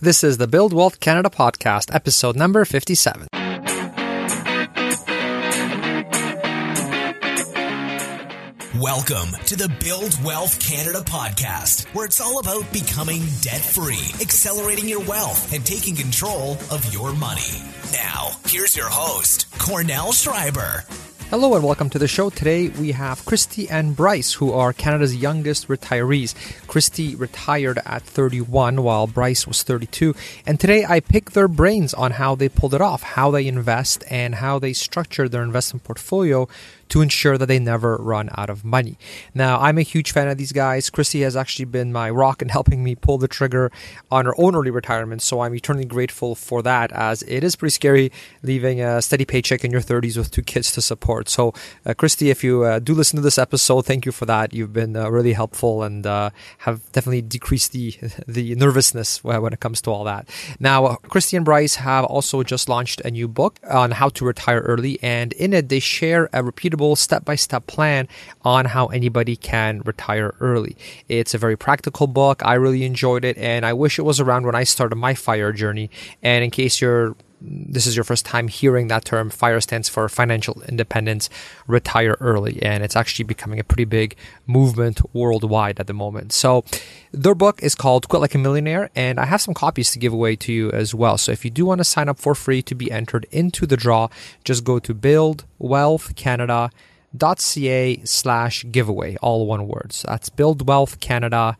This is the Build Wealth Canada podcast, episode number 57. Welcome to the Build Wealth Canada podcast, where it's all about becoming debt free, accelerating your wealth, and taking control of your money. Now, here's your host, Kornel Szrejber. Hello and welcome to the show. Today we have Kristy and Bryce, who are Canada's youngest retirees. Kristy retired at 31 while Bryce was 32. And today I pick their brains on how they pulled it off, how they invest, and how they structure their investment portfolio to ensure that they never run out of money. Now, I'm a huge fan of these guys. Kristy has actually been my rock in helping me pull the trigger on her own early retirement, so I'm eternally grateful for that as it is pretty scary leaving a steady paycheck in your 30s with two kids to support. So, uh, Kristy, if you uh, do listen to this episode, thank you for that. You've been uh, really helpful and uh, have definitely decreased the the nervousness when it comes to all that. Now, Kristy and Bryce have also just launched a new book on how to retire early, and in it they share a repeatable step by step plan on how anybody can retire early. It's a very practical book. I really enjoyed it, and I wish it was around when I started my FIRE journey. And in case you're this is your first time hearing that term, FIRE stands for Financial Independence Retire Early, and it's actually becoming a pretty big movement worldwide at the moment. So, their book is called Quit Like a Millionaire, and I have some copies to give away to you as well. So, if you do want to sign up for free to be entered into the draw, just go to buildwealthcanada.ca slash giveaway, all one word. So that's buildwealthcanada.ca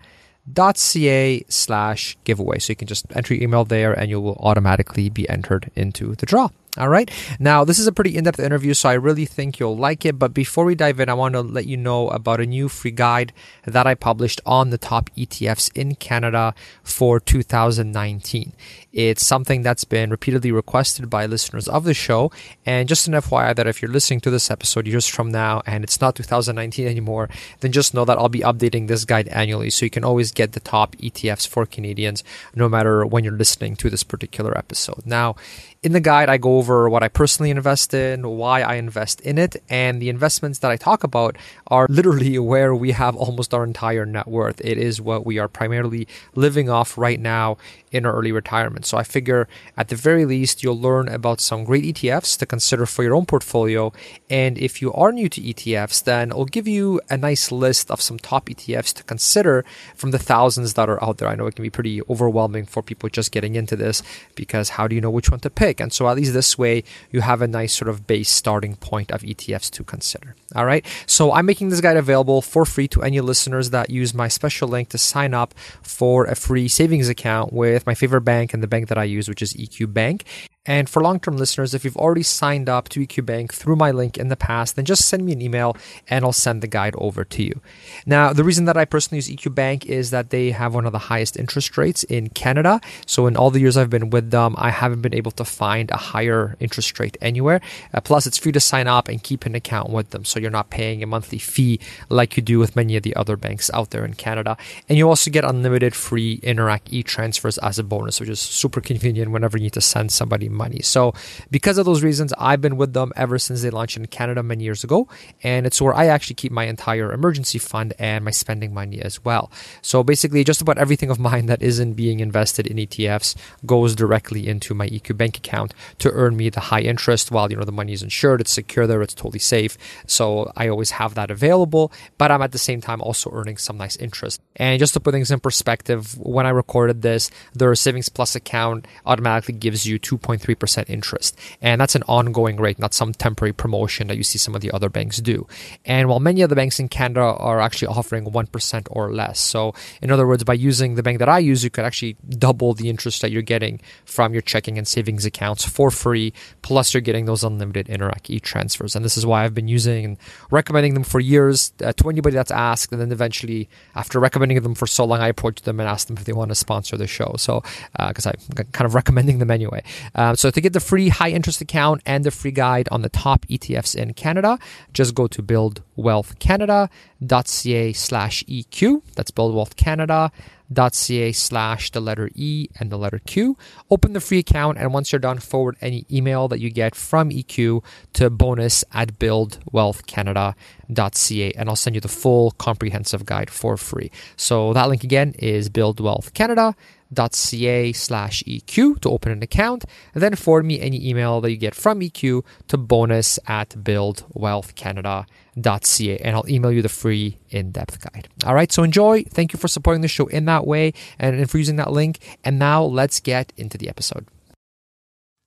ca slash giveaway. So you can just enter your email there and you will automatically be entered into the draw. All right. Now, this is a pretty in depth interview, so I really think you'll like it. But before we dive in, I want to let you know about a new free guide that I published on the top ETFs in Canada for 2019. It's something that's been repeatedly requested by listeners of the show. And just an FYI that if you're listening to this episode years from now and it's not 2019 anymore, then just know that I'll be updating this guide annually. So you can always get the top ETFs for Canadians no matter when you're listening to this particular episode. Now, in the guide, I go over what I personally invest in, why I invest in it, and the investments that I talk about are literally where we have almost our entire net worth. It is what we are primarily living off right now in early retirement. So I figure at the very least, you'll learn about some great ETFs to consider for your own portfolio. And if you are new to ETFs, then I'll give you a nice list of some top ETFs to consider from the thousands that are out there. I know it can be pretty overwhelming for people just getting into this because how do you know which one to pick. And so at least this way, you have a nice sort of base starting point of ETFs to consider. All right. So I'm making this guide available for free to any listeners that use my special link to sign up for a free savings account with my favorite bank and the bank that I use, which is EQ Bank. And for long term listeners, if you've already signed up to EQ Bank through my link in the past, then just send me an email and I'll send the guide over to you. Now, the reason that I personally use EQ Bank is that they have one of the highest interest rates in Canada. So, in all the years I've been with them, I haven't been able to find a higher interest rate anywhere. Uh, plus, it's free to sign up and keep an account with them. So, you're not paying a monthly fee like you do with many of the other banks out there in Canada. And you also get unlimited free Interac e transfers as a bonus, which is super convenient whenever you need to send somebody money. So, because of those reasons, I've been with them ever since they launched in Canada many years ago. And it's where I actually keep my entire emergency fund and my spending money as well. So, basically, just about everything of mine that isn't being invested in ETFs goes directly into my EQ bank account to earn me the high interest while, you know, the money is insured, it's secure there, it's totally safe. So, I always have that available, but I'm at the same time also earning some nice interest. And just to put things in perspective, when I recorded this, their Savings Plus account automatically gives you 2.3 3% interest. And that's an ongoing rate, not some temporary promotion that you see some of the other banks do. And while many of the banks in Canada are actually offering 1% or less. So, in other words, by using the bank that I use, you could actually double the interest that you're getting from your checking and savings accounts for free. Plus, you're getting those unlimited Interac e transfers. And this is why I've been using and recommending them for years uh, to anybody that's asked. And then eventually, after recommending them for so long, I approached them and asked them if they want to sponsor the show. So, because uh, I'm kind of recommending them anyway. Um, so to get the free high interest account and the free guide on the top ETFs in Canada, just go to buildwealthcanada.ca slash EQ. That's buildwealthcanada.ca slash the letter E and the letter Q. Open the free account, and once you're done, forward any email that you get from EQ to bonus at buildwealthcanada.ca, and I'll send you the full comprehensive guide for free. So that link again is buildwealthcanada.ca buildwealthcanada.ca slash EQ to open an account, and then forward me any email that you get from EQ to bonus at buildwealthcanada.ca, and I'll email you the free in-depth guide. All right, so enjoy. Thank you for supporting the show in that way and for using that link. And now let's get into the episode.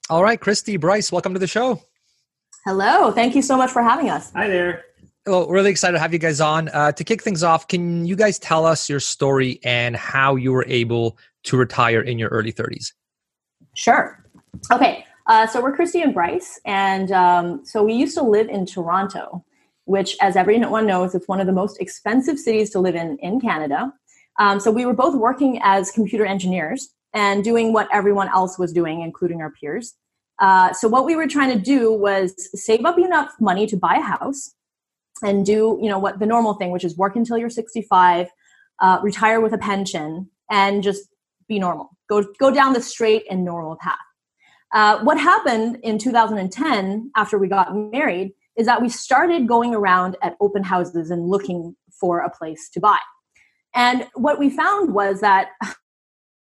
All right, Kristy, Bryce, welcome to the show. Hello. Thank you so much for having us. Hi there. Well, really excited to have you guys on. Uh, to kick things off, can you guys tell us your story and how you were able to retire in your early 30s? Sure. Okay. Uh, so we're Kristy and Bryce. And um, so we used to live in Toronto, which, as everyone knows, it's one of the most expensive cities to live in in Canada. Um, so we were both working as computer engineers and doing what everyone else was doing, including our peers. Uh, so what we were trying to do was save up enough money to buy a house and do you know what the normal thing which is work until you're 65 uh, retire with a pension and just be normal go go down the straight and normal path uh, what happened in 2010 after we got married is that we started going around at open houses and looking for a place to buy and what we found was that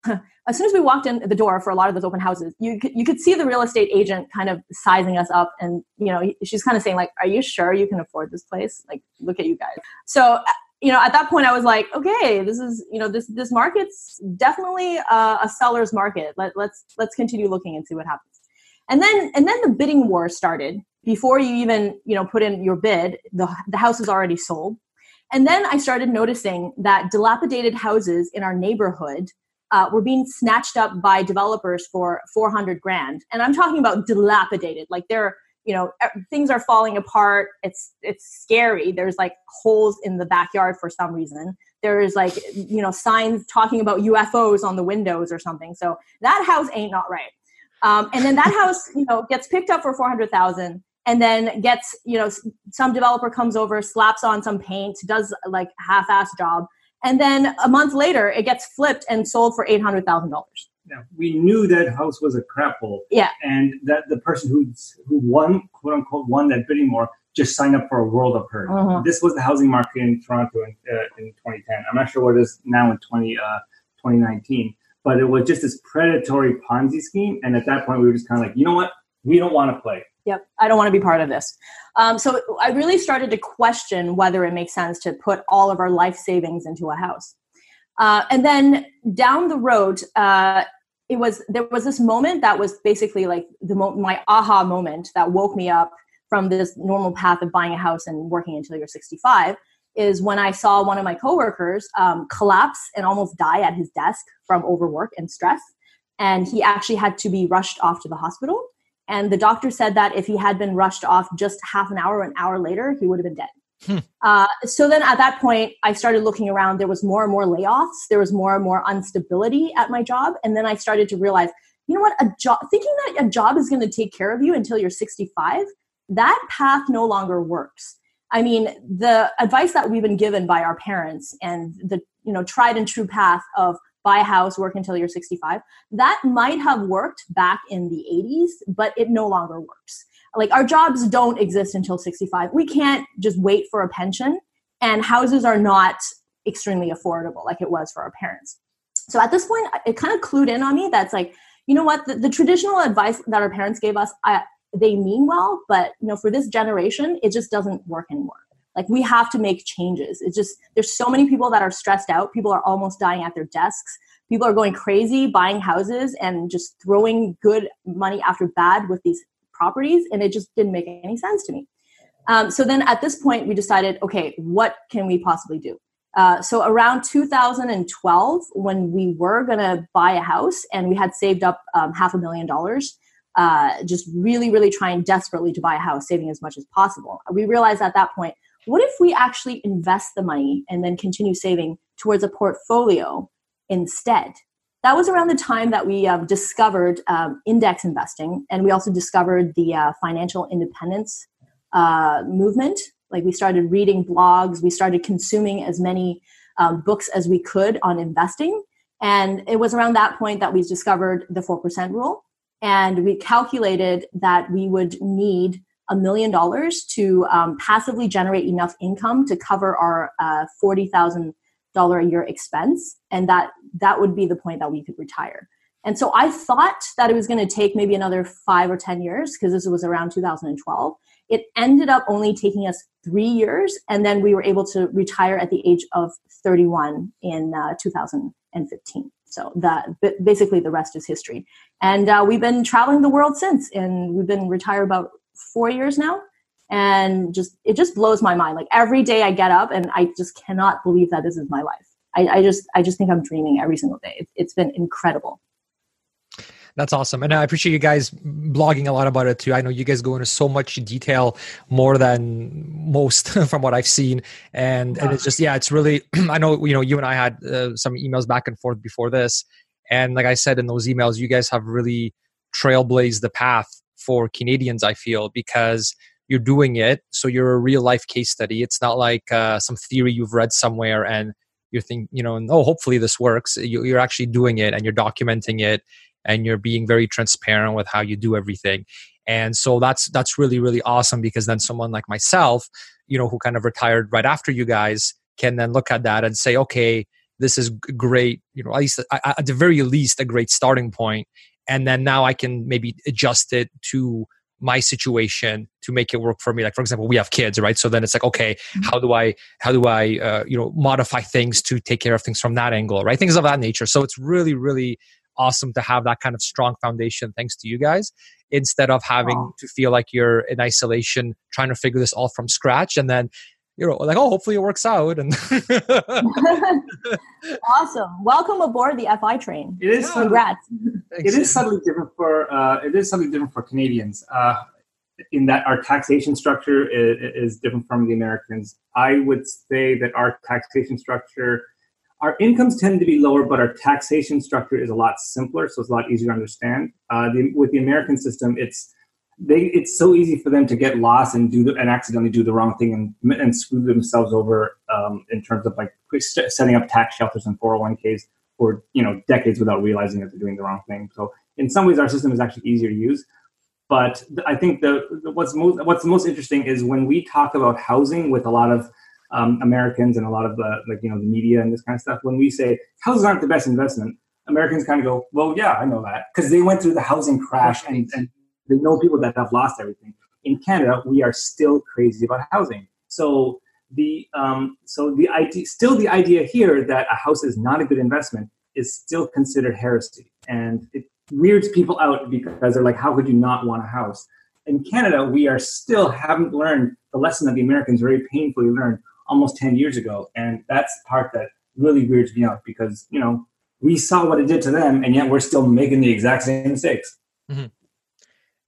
as soon as we walked in the door for a lot of those open houses, you could, you could see the real estate agent kind of sizing us up, and you know she's kind of saying like, "Are you sure you can afford this place? Like, look at you guys." So you know, at that point, I was like, "Okay, this is you know this this market's definitely a, a seller's market. Let, let's let's continue looking and see what happens." And then and then the bidding war started before you even you know put in your bid. The the house is already sold, and then I started noticing that dilapidated houses in our neighborhood uh, were being snatched up by developers for 400 grand and i'm talking about dilapidated like they're you know things are falling apart. It's it's scary. There's like holes in the backyard for some reason. There's like you know signs talking about ufos on the windows or something. So that house ain't not right. Um, and then that house you know gets picked up for 400000 and then gets you know some developer comes over slaps on some paint does like half-ass job. And then a month later it gets flipped and sold for $800000 we knew that house was a crapple. Yeah. And that the person who who won, quote unquote, won that bidding war just signed up for a world of hurt. Uh-huh. Mm-hmm. This was the housing market in Toronto in, uh, in 2010. I'm not sure what it is now in 20, uh, 2019, but it was just this predatory Ponzi scheme. And at that point, we were just kind of like, you know what? We don't want to play. Yep, I don't want to be part of this. Um, so I really started to question whether it makes sense to put all of our life savings into a house. Uh, and then down the road, uh, it was there was this moment that was basically like the mo- my aha moment that woke me up from this normal path of buying a house and working until you're 65 is when I saw one of my coworkers um, collapse and almost die at his desk from overwork and stress. And he actually had to be rushed off to the hospital. And the doctor said that if he had been rushed off just half an hour or an hour later, he would have been dead. Hmm. Uh, so then at that point, I started looking around. There was more and more layoffs. There was more and more instability at my job. And then I started to realize, you know what, a job, thinking that a job is going to take care of you until you're 65, that path no longer works. I mean, the advice that we've been given by our parents and the, you know, tried and true path of buy a house, work until you're 65. That might have worked back in the 80s, but it no longer works. Like our jobs don't exist until 65. We can't just wait for a pension, and houses are not extremely affordable like it was for our parents. So at this point, it kind of clued in on me that's like, you know what, the, the traditional advice that our parents gave us, I, they mean well, but you know, for this generation, it just doesn't work anymore. Like we have to make changes. It's just there's so many people that are stressed out. People are almost dying at their desks. People are going crazy buying houses and just throwing good money after bad with these properties, and it just didn't make any sense to me. Um, so then at this point, we decided, okay, what can we possibly do? Uh, so around 2012, when we were going to buy a house and we had saved up um, half a million dollars, uh, just really, really trying desperately to buy a house, saving as much as possible, we realized at that point what if we actually invest the money and then continue saving towards a portfolio instead? That was around the time that we uh, discovered um, index investing, and we also discovered the uh, financial independence uh, movement. Like we started reading blogs, we started consuming as many um, books as we could on investing, and it was around that point that we discovered the four percent rule, and we calculated that we would need a million dollars to um, passively generate enough income to cover our uh, $40,000 dollar a year expense and that that would be the point that we could retire. And so i thought that it was going to take maybe another five or ten years because this was around 2012 it ended up only taking us three years and then we were able to retire at the age of 31 in uh, 2015 so that basically the rest is history. And uh, we've been traveling the world since and we've been retired about four years now and just it just blows my mind like every day i get up and i just cannot believe that this is my life i, I just i just think i'm dreaming every single day it, it's been incredible that's awesome. And I appreciate you guys blogging a lot about it too. I know you guys go into so much detail more than most from what I've seen. And, and it's just, yeah, it's really, I know, you know, you and I had uh, some emails back and forth before this. And like I said in those emails, you guys have really trailblazed the path for Canadians, I feel, because you're doing it. So you're a real life case study. It's not like uh, some theory you've read somewhere and you're thinking, you know, oh, hopefully this works. You're actually doing it and you're documenting it and you're being very transparent with how you do everything. And so that's that's really really awesome because then someone like myself, you know, who kind of retired right after you guys, can then look at that and say, okay, this is great. You know, at least at the very least, a great starting point. And then now I can maybe adjust it to my situation to make it work for me. Like for example we have kids right? So then it's like okay mm-hmm. how do i how do i uh, you know modify things to take care of things from that angle right? Things of that nature. So it's really really awesome to have that kind of strong foundation thanks to you guys instead of having to feel like you're in isolation trying to figure this all from scratch. And then you know like oh hopefully it works out. And awesome. Welcome aboard the fi train. It is congrats. it is something different for uh, it is something different for canadians. Uh, in that our taxation structure is, is different from the americans. I would say that our taxation structure our incomes tend to be lower, but our taxation structure is a lot simpler, so it's a lot easier to understand. Uh, the, with the American system, it's they it's so easy for them to get lost and do the, and accidentally do the wrong thing and, and screw themselves over um, in terms of like setting up tax shelters and 401ks for you know decades without realizing that they're doing the wrong thing. So in some ways, our system is actually easier to use. But I think the, the what's most what's most interesting is when we talk about housing with a lot of um, Americans and a lot of the like you know the media and this kind of stuff. When we say houses aren't the best investment, Americans kind of go, "Well, yeah, I know that," because they went through the housing crash and, and they know people that have lost everything. In Canada, we are still crazy about housing. So the um, so the idea, still the idea here that a house is not a good investment is still considered heresy, and it weirds people out because they're like, "How could you not want a house?" In Canada, we are still haven't learned the lesson that the Americans very painfully learned almost 10 years ago. And that's the part that really weirds me out because, you know, we saw what it did to them and yet we're still making the exact same mistakes. Mm-hmm.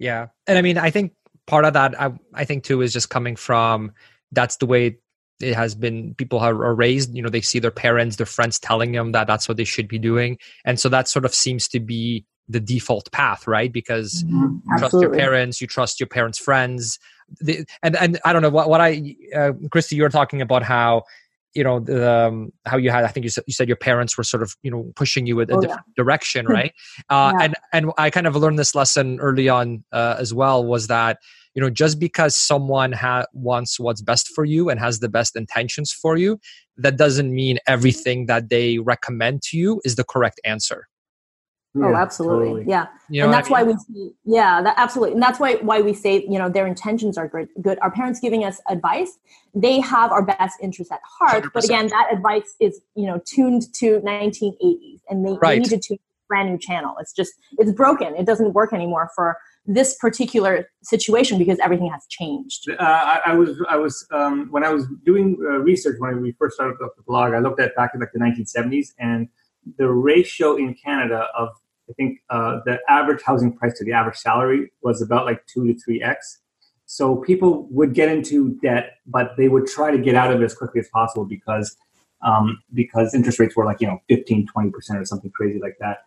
Yeah. And I mean, I think part of that, I, I think too, is just coming from that's the way it has been people are raised you know they see their parents their friends telling them that that's what they should be doing and so that sort of seems to be the default path right because mm-hmm. you trust your parents you trust your parents friends the, and and I don't know what what I uh, Kristy, you were talking about how you know the, um, how you had I think you said, you said your parents were sort of you know pushing you in a oh, different yeah. direction, right? Uh, yeah. And and I kind of learned this lesson early on uh, as well was that you know just because someone ha- wants what's best for you and has the best intentions for you that doesn't mean everything that they recommend to you is the correct answer yeah, oh, absolutely. Totally. Yeah. You know and that's I mean? why we see, yeah, that absolutely. And that's why, why we say, you know, their intentions are good, good. Our parents giving us advice, they have our best interest at heart. 100%. But again, that advice is, you know, tuned to 1980s and they, right. need to tune a brand new channel. It's just, it's broken. It doesn't work anymore for this particular situation because everything has changed. Uh, I, I, was, I was, um, when I was doing uh, research when we first started the blog, I looked at back in like the 1970s and the ratio in Canada of I think uh, the average housing price to the average salary was about like two to three x. So people would get into debt, but they would try to get out of it as quickly as possible because um, because interest rates were like you know 15 20 percent or something crazy like that.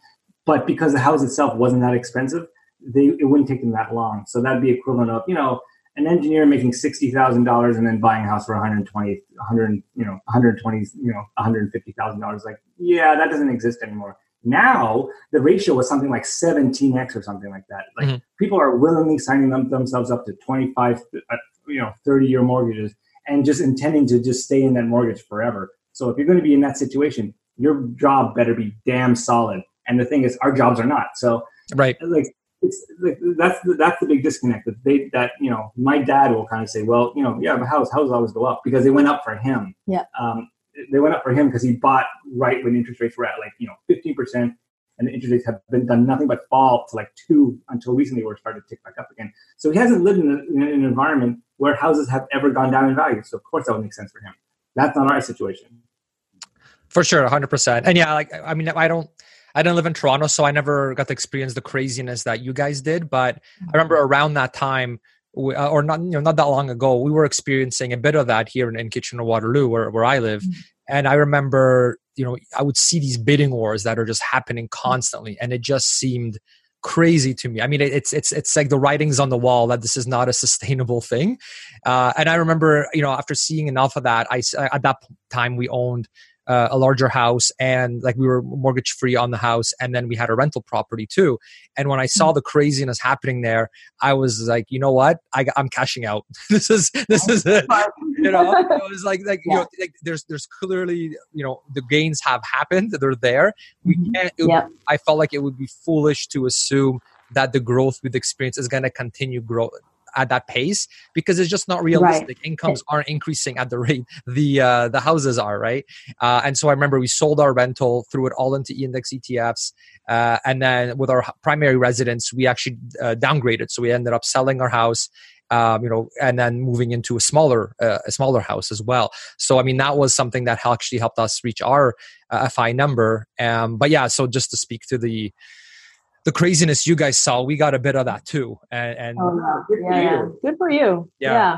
But because the house itself wasn't that expensive, they it wouldn't take them that long. So that'd be equivalent of you know an engineer making sixty thousand dollars and then buying a house for 120, 100, you know, 120, you know, 150 thousand dollars. Like, yeah, that doesn't exist anymore. Now the ratio was something like 17x or something like that. Like mm-hmm. people are willingly signing them, themselves up to 25, uh, you know, 30 year mortgages and just intending to just stay in that mortgage forever. So if you're going to be in that situation, your job better be damn solid. And the thing is, our jobs are not. So right, like it's like, that's the, that's the big disconnect that they that you know my dad will kind of say, well, you know, yeah, the house houses always go up because they went up for him. Yeah. Um, they went up for him because he bought right when interest rates were at like you know 15 percent and the interest rates have been done nothing but fall to like two until recently where it started to tick back up again. So he hasn't lived in, a, in, an environment where houses have ever gone down in value. So of course that would make sense for him. That's not our situation. For sure, hundred percent. And yeah, like I mean, I don't. I didn't live in Toronto, so I never got to experience the craziness that you guys did. But I remember around that time, uh, or not, you know, not that long ago, we were experiencing a bit of that here in, in Kitchener Waterloo, where, where I live. Mm-hmm. And I remember, you know, I would see these bidding wars that are just happening constantly, and it just seemed crazy to me. I mean, it's it's it's like the writings on the wall that this is not a sustainable thing. Uh, and I remember, you know, after seeing enough of that, I at that time we owned uh, a larger house and like we were mortgage free on the house and then we had a rental property too and when i saw mm. the craziness happening there i was like you know what I, i'm cashing out this is this is it you know it was like like yeah. you know like there's there's clearly you know the gains have happened they're there we mm-hmm. can't it, yeah. i felt like it would be foolish to assume that the growth with experience is going to continue growing at that pace because it's just not realistic. Right. Incomes aren't increasing at the rate the uh, the houses are, right? Uh, and so I remember we sold our rental, threw it all into index ETFs, uh, and then with our primary residence, we actually uh, downgraded. So we ended up selling our house. Um, you know, and then moving into a smaller, uh, a smaller house as well. So, I mean, that was something that actually helped us reach our uh, FI number. Um, but yeah, so just to speak to the, the craziness you guys saw, we got a bit of that too. And, and oh, no. good, yeah, yeah. good for you. Yeah.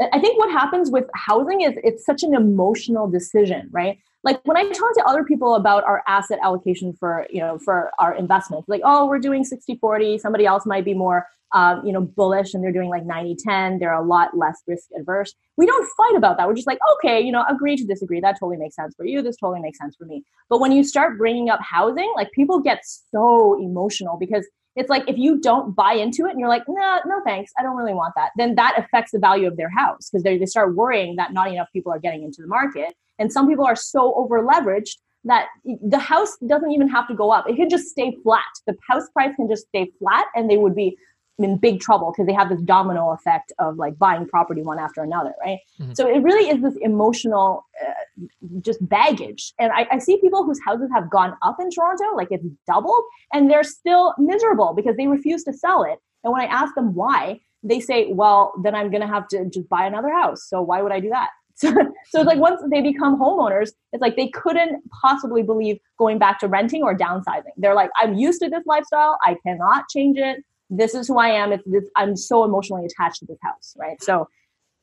yeah. I think what happens with housing is it's such an emotional decision, right? Like when I talk to other people about our asset allocation for, you know, for our investments, like, oh, we're doing 60 40, somebody else might be more um, you know, bullish and they're doing like 90 10. They're a lot less risk adverse. We don't fight about that. We're just like, okay, you know, agree to disagree. That totally makes sense for you. This totally makes sense for me. But when you start bringing up housing, like people get so emotional because it's like if you don't buy into it and you're like, nah, no thanks, I don't really want that, then that affects the value of their house because they start worrying that not enough people are getting into the market. And some people are so over leveraged that the house doesn't even have to go up. It can just stay flat. The house price can just stay flat and they would be in big trouble because they have this domino effect of like buying property one after another, right? Mm-hmm. So it really is this emotional uh, just baggage. And I, I, see people whose houses have gone up in Toronto, like it's doubled, and they're still miserable because they refuse to sell it. And when I ask them why, they say, well, then I'm going to have to just buy another house. So why would I do that? So, so it's like once they become homeowners, it's like they couldn't possibly believe going back to renting or downsizing. They're like, I'm used to this lifestyle. I cannot change it this is who I am. It's this, I'm so emotionally attached to this house, right? So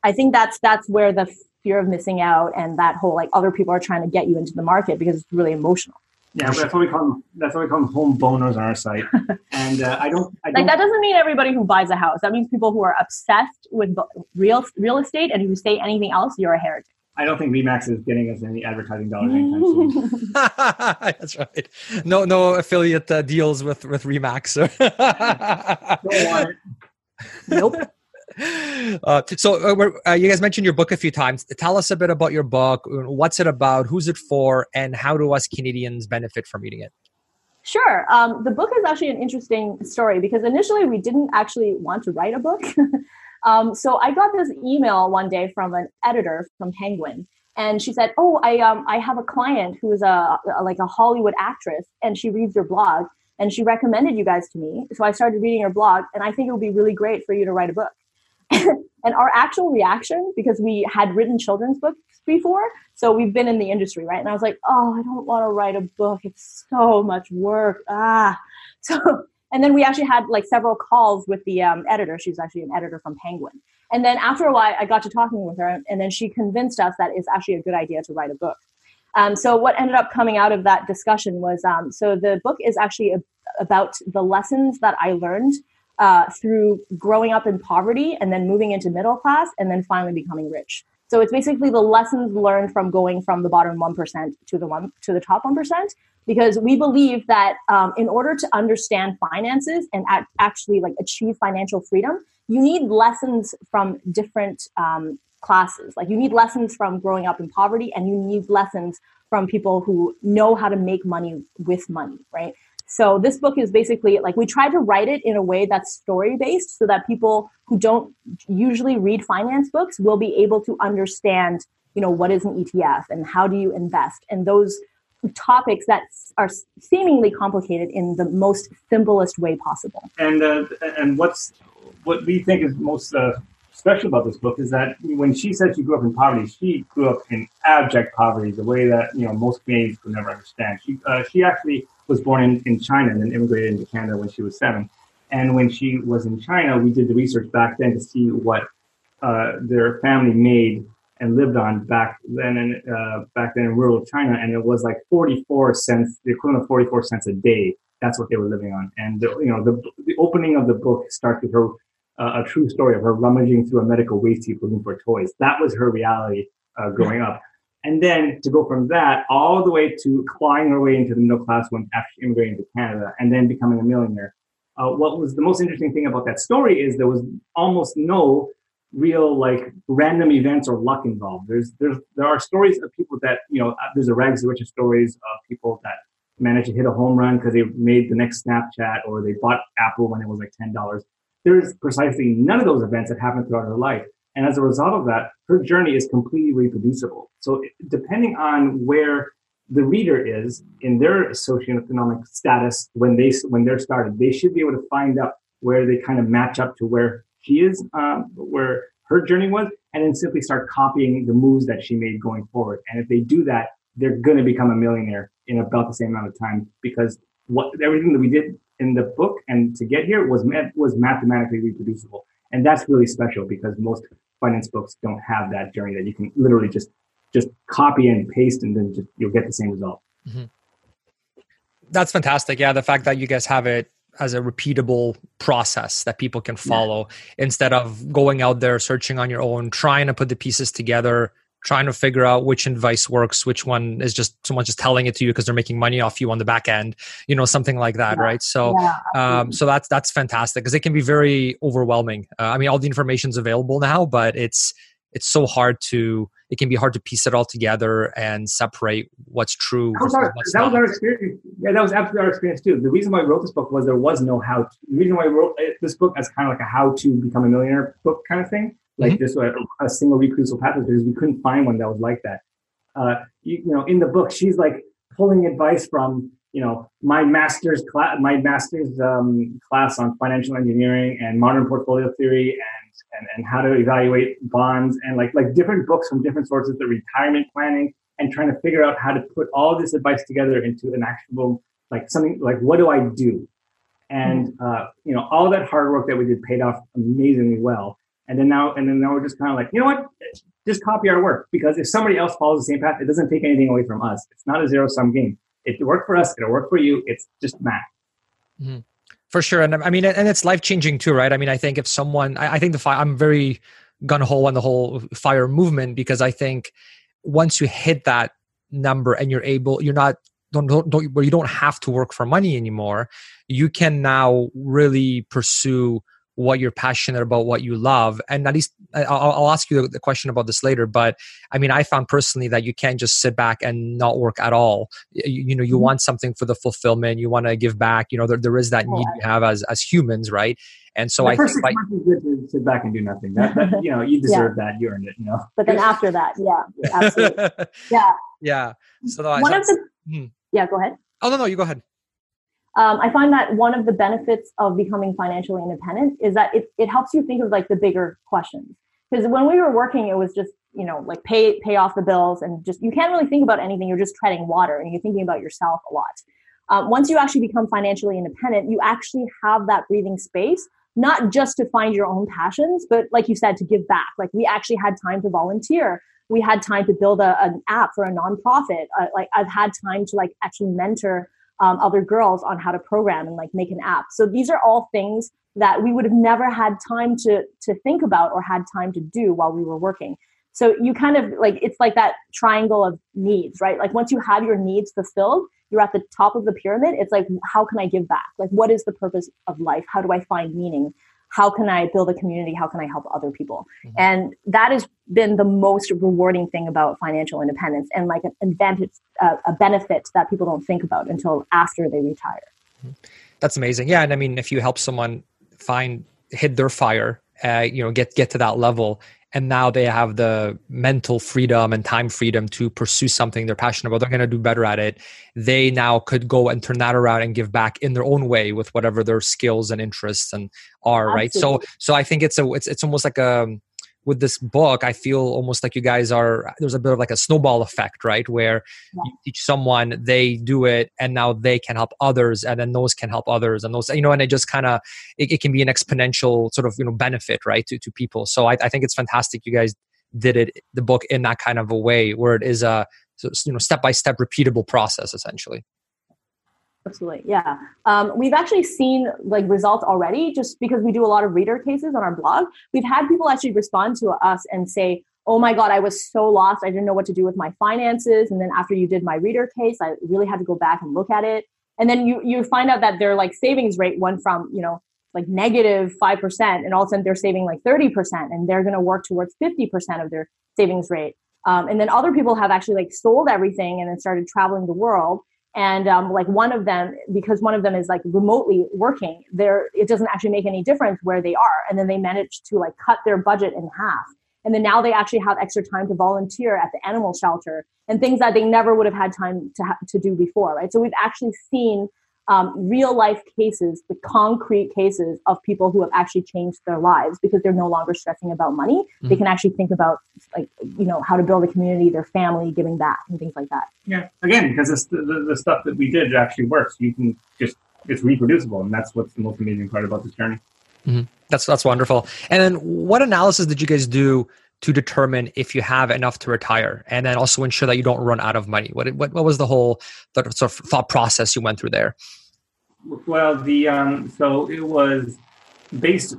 I think that's that's where the fear of missing out and that whole like other people are trying to get you into the market because it's really emotional. Yeah, that's what we call them. That's what we call them home boners on our site. And uh, I, don't, I don't like that doesn't mean everybody who buys a house. That means people who are obsessed with real real estate and who say anything else, you're a heretic. I don't think Remax is getting us any advertising dollars anytime soon. That's right. No, no affiliate uh, deals with with Remax. nope. Uh, so uh, uh, you guys mentioned your book a few times. Tell us a bit about your book. What's it about? Who's it for? And how do us Canadians benefit from reading it? Sure. Um, the book is actually an interesting story because initially we didn't actually want to write a book. Um, so I got this email one day from an editor from Penguin, and she said, "Oh, I um, I have a client who is a, a like a Hollywood actress, and she reads your blog, and she recommended you guys to me. So I started reading your blog, and I think it would be really great for you to write a book." and our actual reaction, because we had written children's books before, so we've been in the industry, right? And I was like, "Oh, I don't want to write a book. It's so much work." Ah, so and then we actually had like several calls with the um, editor. She's actually an editor from Penguin. And then after a while, I got to talking with her, and then she convinced us that it's actually a good idea to write a book. Um, so what ended up coming out of that discussion was um, so the book is actually a, about the lessons that I learned uh, through growing up in poverty and then moving into middle class and then finally becoming rich. So it's basically the lessons learned from going from the bottom 1% to the one to the top 1%, because we believe that um, in order to understand finances and actually like achieve financial freedom, you need lessons from different um, classes. Like you need lessons from growing up in poverty, and you need lessons from people who know how to make money with money, right? So this book is basically like we try to write it in a way that's story based so that people who don't usually read finance books will be able to understand, you know, what is an ETF and how do you invest and those topics that are seemingly complicated in the most simplest way possible. And uh, and what's what we think is most uh, special about this book is that when she said she grew up in poverty, she grew up in abject poverty, the way that you know most Canadians could never understand. She uh, she actually was born in, in China and then immigrated into Canada when she was seven. And when she was in China, we did the research back then to see what uh, their family made and lived on back then in uh, back then in rural China, and it was like 44 cents, the equivalent of 44 cents a day. That's what they were living on. And the, you know, the the opening of the book starts with her uh, a true story of her rummaging through a medical waste heap looking for toys. That was her reality uh, growing up. And then to go from that all the way to clawing her way into the middle class when after immigrating to Canada and then becoming a millionaire. Uh, what was the most interesting thing about that story is there was almost no real like random events or luck involved. There's there's there are stories of people that you know there's a rags to riches stories of people that managed to hit a home run because they made the next Snapchat or they bought Apple when it was like ten dollars there's precisely none of those events that happened throughout her life. And as a result of that, her journey is completely reproducible. So depending on where the reader is in their socioeconomic status when they when they're started, they should be able to find out where they kind of match up to where she is, um, where her journey was, and then simply start copying the moves that she made going forward. And if they do that, they're going to become a millionaire in about the same amount of time because what everything that we did in the book and to get here was was mathematically reproducible, and that's really special because most finance books don't have that journey that you can literally just just copy and paste and then just, you'll get the same result. Mm-hmm. That's fantastic. Yeah, the fact that you guys have it as a repeatable process that people can follow yeah. instead of going out there searching on your own, trying to put the pieces together trying to figure out which advice works, which one is just someone just telling it to you because they're making money off you on the back end, you know, something like that, yeah. right? So, yeah, um, so that's that's fantastic because it can be very overwhelming. Uh, I mean, all the information's available now, but it's it's so hard to it can be hard to piece it all together and separate what's true. That was, our, that was our, experience. Yeah, that was absolutely our experience too. The reason why I wrote this book was there was no how. To, the reason why I wrote this book as kind of like a how to become a millionaire book kind of thing like mm-hmm. this a, a single reproducible pathway because we couldn't find one that was like that. Uh, you, you, know, in the book, she's like pulling advice from you know my master's class, my master's um, class on financial engineering and modern portfolio theory and, and and how to evaluate bonds and like like different books from different sources, the retirement planning and trying to figure out how to put all this advice together into an actionable like something like what do I do? And mm-hmm. uh, you know all that hard work that we did paid off amazingly well and then now, and then now we're just kind of like, you know what? Just copy our work because if somebody else follows the same path, it doesn't take anything away from us. It's not a zero sum game. It worked for us. It'll work for you. It's just math. Mm-hmm. For sure. And I mean, and it's life changing too, right? I mean, I think if someone, I, I think the fire, I'm very gun ho on the whole fire movement because I think once you hit that number and you're able, you're not don't, don't, don't you don't have to work for money anymore you can now really pursue what you're passionate about, what you love. And at least I'll, I'll ask you the question about this later. But I mean, I found personally that you can't just sit back and not work at all. You, you know, you mm-hmm. want something for the fulfillment. You want to give back. You know, there, there is that need we have as as humans, right? And so the I first think, six months is good to sit back and do nothing. That, that you know, you deserve yeah. that. You earned it. You know. But then after that, yeah, absolutely, yeah, yeah. So one of the, hmm. yeah, go ahead. Oh no, no, you go ahead um, I find that one of the benefits of becoming financially independent is that it, it helps you think of like the bigger questions. Because when we were working, it was just, you know, like pay pay off the bills and just you can't really think about anything. You're just treading water and you're thinking about yourself a lot. Um, once you actually become financially independent, you actually have that breathing space, not just to find your own passions, but like you said, to give back. Like we actually had time to volunteer. We had time to build a, an app for a nonprofit. Uh, like I've had time to like actually mentor um, other girls on how to program and like make an app. So these are all things that we would have never had time to to think about or had time to do while we were working. So you kind of like it's like that triangle of needs, right? Like once you have your needs fulfilled, you're at the top of the pyramid. It's like how can I give back? Like what is the purpose of life? How do I find meaning? How can I build a community? How can I help other people? Mm-hmm. And that has been the most rewarding thing about financial independence and like an advantage, uh, a benefit that people don't think about until after they retire. That's amazing. Yeah, and I mean, if you help someone find hit their fire, uh, you know, get get to that level, and now they have the mental freedom and time freedom to pursue something they're passionate about. They're going to do better at it. They now could go and turn that around and give back in their own way with whatever their skills and interests and are Absolutely. right? So so i think it's a it's, it's almost like a with this book, I feel almost like you guys are there's a bit of like a snowball effect, right? Where yeah. you teach someone, they do it, and now they can help others, and then those can help others, and those you know, and it just kind of it, it, can be an exponential sort of you know benefit, right, to to people. So I, I think it's fantastic you guys did it the book in that kind of a way where it is a you know step by step repeatable process essentially. Absolutely. Yeah. Um, we've actually seen like results already just because we do a lot of reader cases on our blog. We've had people actually respond to us and say, Oh my God, I was so lost. I didn't know what to do with my finances. And then after you did my reader case, I really had to go back and look at it. And then you, you find out that their like savings rate went from, you know, like negative 5% and all of a sudden they're saving like 30% and they're going to work towards 50% of their savings rate. Um, and then other people have actually like sold everything and then started traveling the world and um, like one of them because one of them is like remotely working there it doesn't actually make any difference where they are. And then they manage to like cut their budget in half. And then now they actually have extra time to volunteer at the animal shelter and things that they never would have had time to ha- to do before right? So we've actually seen um, real life cases, the concrete cases of people who have actually changed their lives because they're no longer stressing about money. Mm-hmm. They can actually think about like you know how to build a community, their family, giving back, and things like that. Yeah, again, because the, the, the stuff that we did actually works. You can just it's reproducible, and that's what's the most amazing part about this journey. Mm-hmm. That's that's wonderful. And then, what analysis did you guys do to determine if you have enough to retire, and then also ensure that you don't run out of money? What what, what was the whole sort of thought process you went through there? Well, the um, so it was based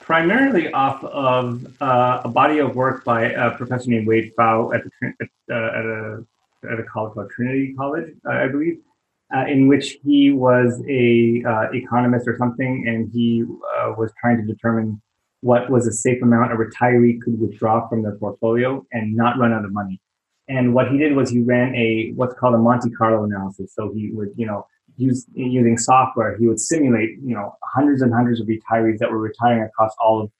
primarily off of uh, a body of work by a professor named Wade Pfau at, the, uh, at a at a college called Trinity College, I believe, uh, in which he was a uh, economist or something, and he uh, was trying to determine what was a safe amount a retiree could withdraw from their portfolio and not run out of money. And what he did was he ran a what's called a Monte Carlo analysis. So he would, you know, use using software, he would simulate, you know, hundreds and hundreds of retirees that were retiring across all of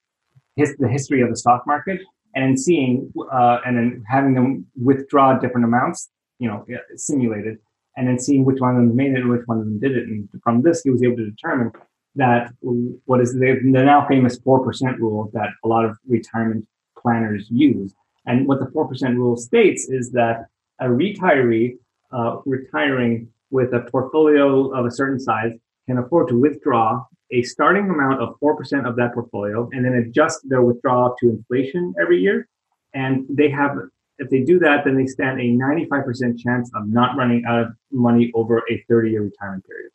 his, the history of the stock market, and seeing uh, and then having them withdraw different amounts, you know, simulated, and then seeing which one of them made it and which one of them did it. And from this, he was able to determine that what is the, the now famous four percent rule that a lot of retirement planners use. And what the four percent rule states is that a retiree uh, retiring with a portfolio of a certain size can afford to withdraw a starting amount of 4% of that portfolio and then adjust their withdrawal to inflation every year. And they have, if they do that, then they stand a 95% chance of not running out of money over a 30 year retirement period.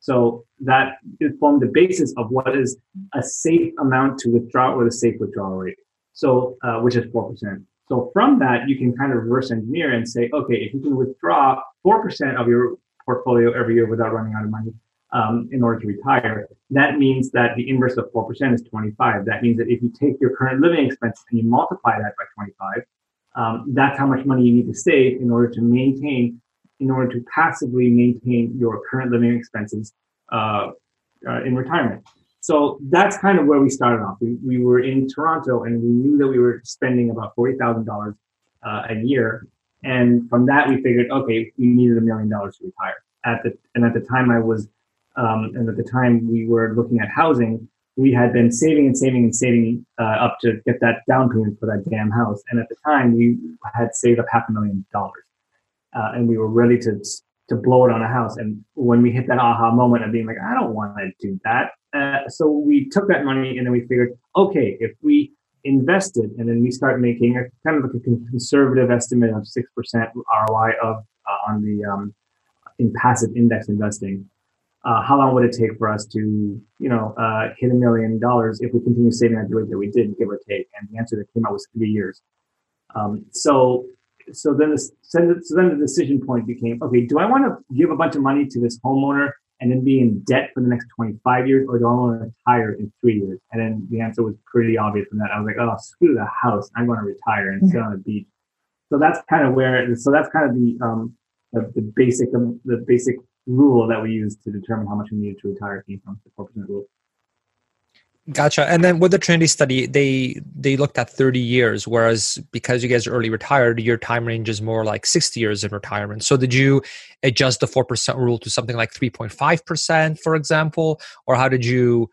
So that formed the basis of what is a safe amount to withdraw or the safe withdrawal rate. So, uh, which is 4%. So from that, you can kind of reverse engineer and say, okay, if you can withdraw 4% of your portfolio every year without running out of money um, in order to retire. That means that the inverse of 4% is 25. That means that if you take your current living expenses and you multiply that by 25, um, that's how much money you need to save in order to maintain, in order to passively maintain your current living expenses uh, uh, in retirement. So that's kind of where we started off. We, we were in Toronto and we knew that we were spending about $40,000 uh, a year and from that, we figured, okay, we needed a million dollars to retire. At the and at the time, I was, um, and at the time we were looking at housing. We had been saving and saving and saving uh, up to get that down payment for that damn house. And at the time, we had saved up half a million dollars, uh, and we were ready to to blow it on a house. And when we hit that aha moment of being like, I don't want to do that, uh, so we took that money and then we figured, okay, if we invested, and then we start making a kind of like a conservative estimate of six percent ROI of uh, on the um, in passive index investing. Uh, how long would it take for us to, you know, uh, hit a million dollars if we continue saving at the rate that we did, give or take? And the answer that came out was three years. Um, so so then the so then the decision point became okay do i want to give a bunch of money to this homeowner and then be in debt for the next 25 years or do i want to retire in three years? And then the answer was pretty obvious from that. I was like oh screw the house. I'm going to retire and sit on the beach. So that's kind of where so that's kind of the um the, the basic um, the basic rule that we use to determine how much we needed to retire came from the 4% rule Gotcha. And then with the Trinity study, they they looked at 30 years, whereas because you guys are early retired, your time range is more like 60 years in retirement. So did you adjust the 4% rule to something like 3.5%, for example? Or how did you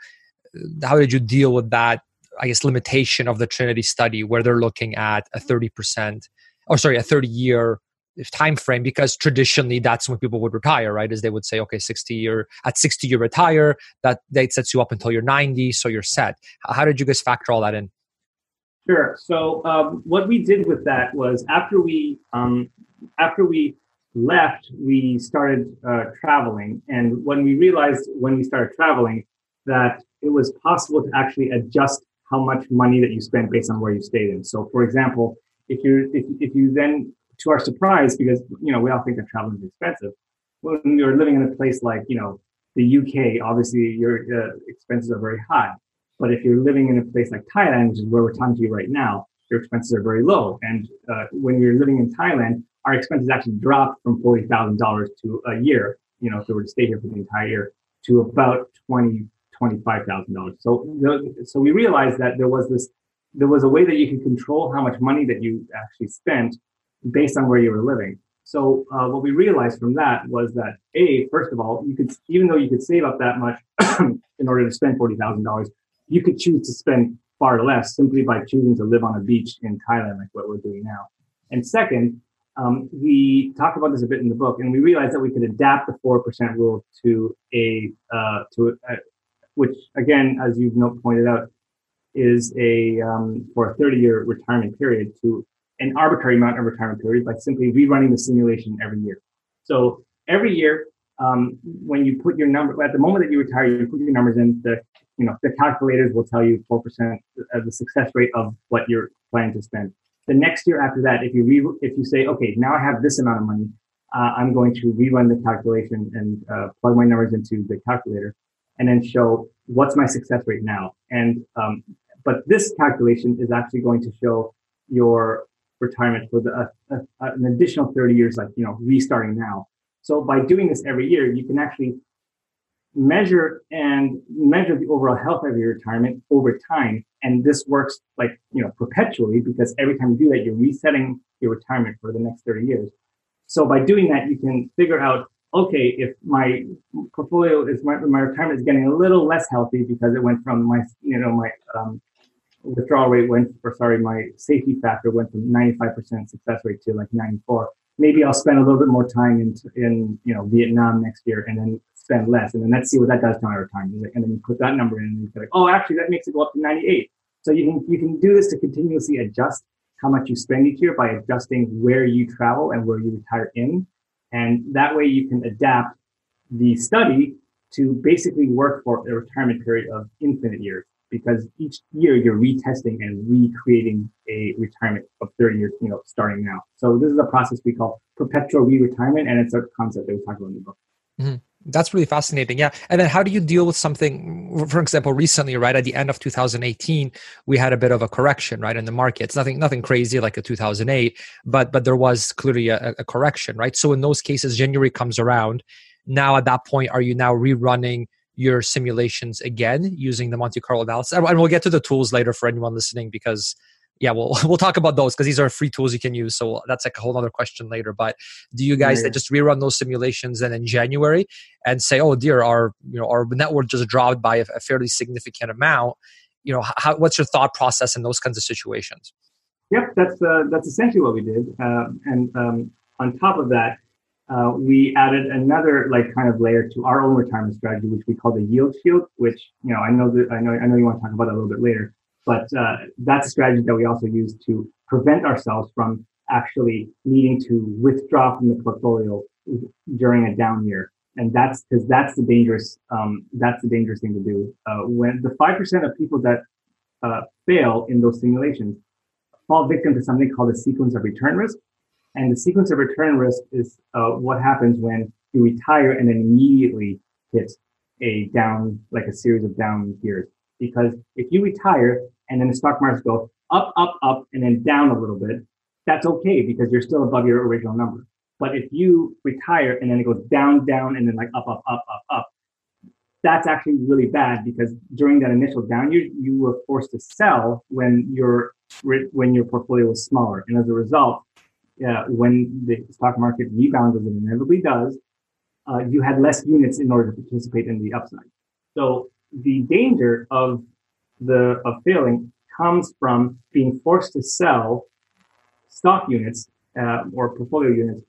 how did you deal with that, I guess, limitation of the Trinity study where they're looking at a 30% or sorry, a 30 year time frame because traditionally that's when people would retire right? Is they would say okay 60 year at 60 you retire that date sets you up until you're 90 so you're set. How did you guys factor all that in? Sure. So um, what we did with that was after we um, after we left we started uh, traveling. And when we realized when we started traveling that it was possible to actually adjust how much money that you spent based on where you stayed in. So for example if you if, if you then to our surprise, because you know we all think that traveling is expensive. When you're living in a place like you know the UK, obviously your uh, expenses are very high. But if you're living in a place like Thailand, which is where we're talking to you right now, your expenses are very low. And uh, when you're living in Thailand, our expenses actually dropped from forty thousand dollars to a year. You know, if we were to stay here for the entire year, to about twenty twenty-five thousand dollars. So, so we realized that there was this, there was a way that you could control how much money that you actually spent based on where you were living. So uh, what we realized from that was that a first of all, you could even though you could save up that much in order to spend forty thousand dollars, you could choose to spend far less simply by choosing to live on a beach in Thailand, like what we're doing now. And second, um, we talk about this a bit in the book, and we realized that we could adapt the four percent rule to a uh, to a, which again, as you've pointed out, is a um, for a thirty year retirement period to an arbitrary amount of retirement period by simply rerunning the simulation every year. So every year, um, when you put your number at the moment that you retire, you put your numbers in. The you know the calculators will tell you four percent of the success rate of what you're planning to spend. The next year after that, if you re- if you say, okay, now I have this amount of money, uh, I'm going to rerun the calculation and uh, plug my numbers into the calculator, and then show what's my success rate now. And um, but this calculation is actually going to show your retirement for the, uh, uh, an additional 30 years, like, you know, restarting now. So by doing this every year, you can actually measure and measure the overall health of your retirement over time. And this works like, you know, perpetually because every time you do that, you're resetting your retirement for the next 30 years. So by doing that, you can figure out, okay, if my portfolio is my, my retirement is getting a little less healthy because it went from my, you know, my um, withdrawal rate went, or sorry, my safety factor went from 95% success rate to like 94. Maybe I'll spend a little bit more time in, in you know, Vietnam next year and then spend less. And then let's see what that does to my retirement. And then you put that number in and you say, like, oh, actually that makes it go up to 98. So you can, you can do this to continuously adjust how much you spend each year by adjusting where you travel and where you retire in. And that way you can adapt the study to basically work for a retirement period of infinite years because each year you're retesting and recreating a retirement of 30 years, you know, starting now. So this is a process we call perpetual re-retirement, and it's a concept that we talk about in the book. Mm-hmm. That's really fascinating. Yeah. And then how do you deal with something, for example, recently, right at the end of 2018, we had a bit of a correction, right, in the markets. Nothing, nothing crazy like a 2008, but, but there was clearly a, a correction, right? So in those cases, January comes around. Now at that point, are you now rerunning your simulations again using the Monte Carlo analysis. And we'll get to the tools later for anyone listening because yeah, we'll we'll talk about those because these are free tools you can use. So that's like a whole other question later. But do you guys yeah. just rerun those simulations then in January and say, oh dear, our you know our network just dropped by a, a fairly significant amount? You know, how, what's your thought process in those kinds of situations? Yep, that's uh, that's essentially what we did. Uh, and um, on top of that, uh, we added another like kind of layer to our own retirement strategy, which we call the yield shield. Which you know, I know that I know I know you want to talk about that a little bit later, but uh, that's a strategy that we also use to prevent ourselves from actually needing to withdraw from the portfolio during a down year. And that's because that's the dangerous um, that's the dangerous thing to do. Uh, when the five percent of people that uh, fail in those simulations fall victim to something called a sequence of return risk. And the sequence of return risk is uh, what happens when you retire and then immediately hit a down, like a series of down years. Because if you retire and then the stock markets go up, up, up, and then down a little bit, that's okay because you're still above your original number. But if you retire and then it goes down, down, and then like up, up, up, up, up, that's actually really bad because during that initial down year, you were forced to sell when your when your portfolio was smaller, and as a result, uh, when the stock market rebounds as it inevitably does, uh, you had less units in order to participate in the upside. So the danger of the of failing comes from being forced to sell stock units uh, or portfolio units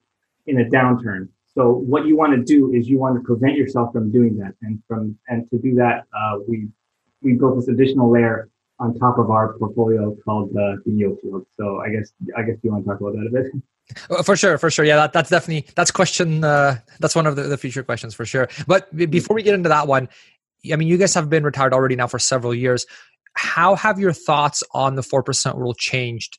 in a downturn. So what you want to do is you want to prevent yourself from doing that, and from and to do that, uh, we we built this additional layer on top of our portfolio called uh, the yield shield. So I guess I guess you want to talk about that a bit. Uh, for sure, for sure. Yeah, that, that's definitely that's question. Uh, that's one of the, the future questions for sure. But before we get into that one, I mean, you guys have been retired already now for several years. How have your thoughts on the four percent rule changed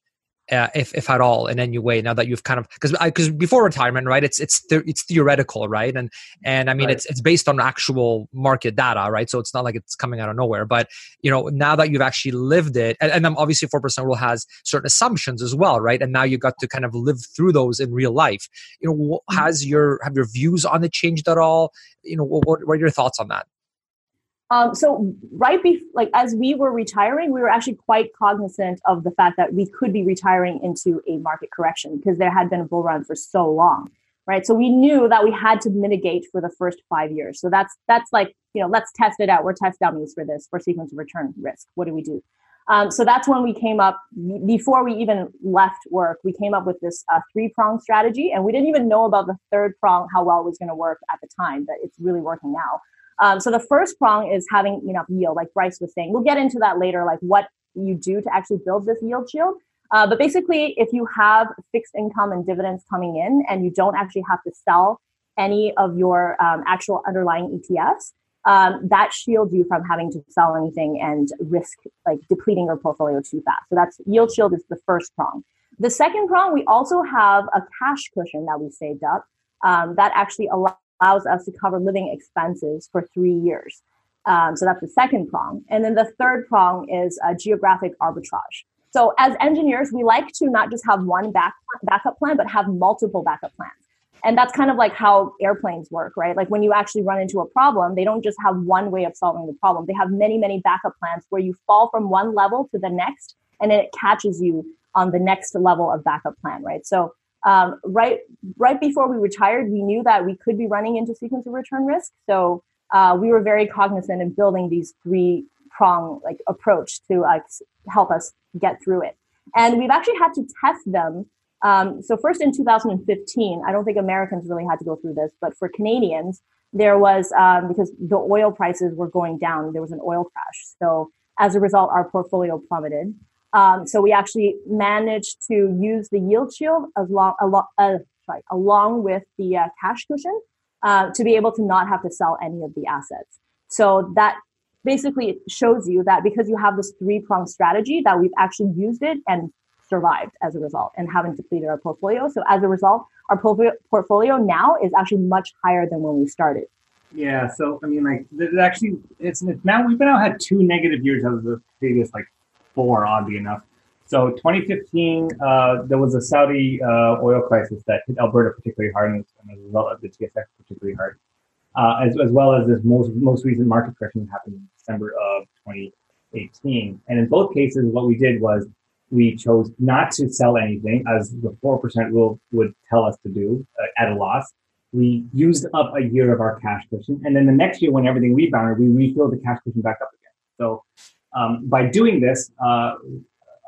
uh, if if at all in any way now that you've kind of because because before retirement right it's it's th- it's theoretical right? And and i mean right. it's it's based on actual market data right? So it's not like it's coming out of nowhere but you know now that you've actually lived it and, and obviously 4% rule has certain assumptions as well right? And now you got to kind of live through those in real life. You know mm-hmm. has your have your views on it changed at all? You know what, what are your thoughts on that um, so right before, like as we were retiring, we were actually quite cognizant of the fact that we could be retiring into a market correction because there had been a bull run for so long, right? So we knew that we had to mitigate for the first five years. So that's that's like you know let's test it out. We're test dummies for this for sequence of return risk. What do we do? Um, so that's when we came up before we even left work. We came up with this uh, three prong strategy, and we didn't even know about the third prong how well it was going to work at the time, but it's really working now. Um, so the first prong is having enough yield, like Bryce was saying. We'll get into that later, like what you do to actually build this yield shield. Uh, but basically, if you have fixed income and dividends coming in and you don't actually have to sell any of your um, actual underlying ETFs, um, that shields you from having to sell anything and risk like depleting your portfolio too fast. So that's yield shield is the first prong. The second prong, we also have a cash cushion that we saved up um, that actually allows allows us to cover living expenses for three years. Um, so that's the second prong. And then the third prong is a geographic arbitrage. So as engineers, we like to not just have one back, backup plan, but have multiple backup plans. And that's kind of like how airplanes work, right? Like when you actually run into a problem, they don't just have one way of solving the problem. They have many, many backup plans where you fall from one level to the next, and then it catches you on the next level of backup plan, right? So um, right right before we retired, we knew that we could be running into sequence of return risk. So uh, we were very cognizant in building these three prong like approach to uh, help us get through it. And we've actually had to test them. Um, so first in 2015, I don't think Americans really had to go through this, but for Canadians, there was um, because the oil prices were going down. There was an oil crash. So as a result, our portfolio plummeted. Um, so we actually managed to use the yield shield as long, along, uh, sorry, along with the uh, cash cushion uh, to be able to not have to sell any of the assets. So that basically shows you that because you have this three pronged strategy that we've actually used it and survived as a result and haven't depleted our portfolio. So as a result, our portfolio now is actually much higher than when we started. Yeah. So I mean, like, it actually, it's, it's now we've been out had two negative years out of the previous like four, oddly enough. So 2015, uh, there was a Saudi uh, oil crisis that hit Alberta particularly hard, and as a result of the TSX particularly hard, uh, as, as well as this most most recent market correction that happened in December of 2018. And in both cases, what we did was we chose not to sell anything, as the four percent rule would tell us to do uh, at a loss. We used up a year of our cash cushion, and then the next year, when everything rebounded, we refilled the cash cushion back up again. So um, by doing this, uh,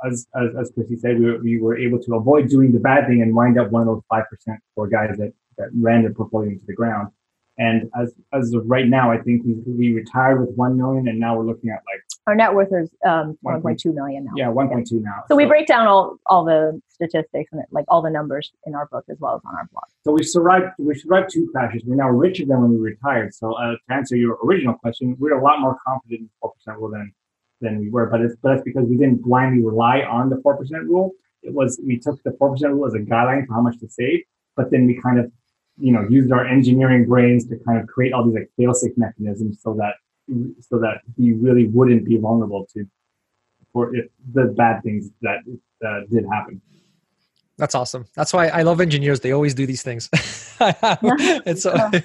as, as, as Kristy said, we were, we were able to avoid doing the bad thing and wind up one of those 5% for guys that, that ran their portfolio into the ground. And as, as of right now, I think we, we retired with 1 million and now we're looking at like. Our net worth is um, 1.2 million now. Yeah, 1.2 yeah. now. So, so, we break down all, all the statistics and like all the numbers in our book as well as on our blog. So we survived, we survived two crashes. We're now richer than when we retired. So uh, to answer your original question, we're a lot more confident in 4% rule than than we were. But it's but it's because we didn't blindly rely on the four percent rule. It was we took the four percent rule as a guideline for how much to save, but then we kind of you know used our engineering brains to kind of create all these like fail-safe mechanisms so that so that we really wouldn't be vulnerable to for if the bad things that uh, did happen. That's awesome. That's why I love engineers. They always do these things. it's uh,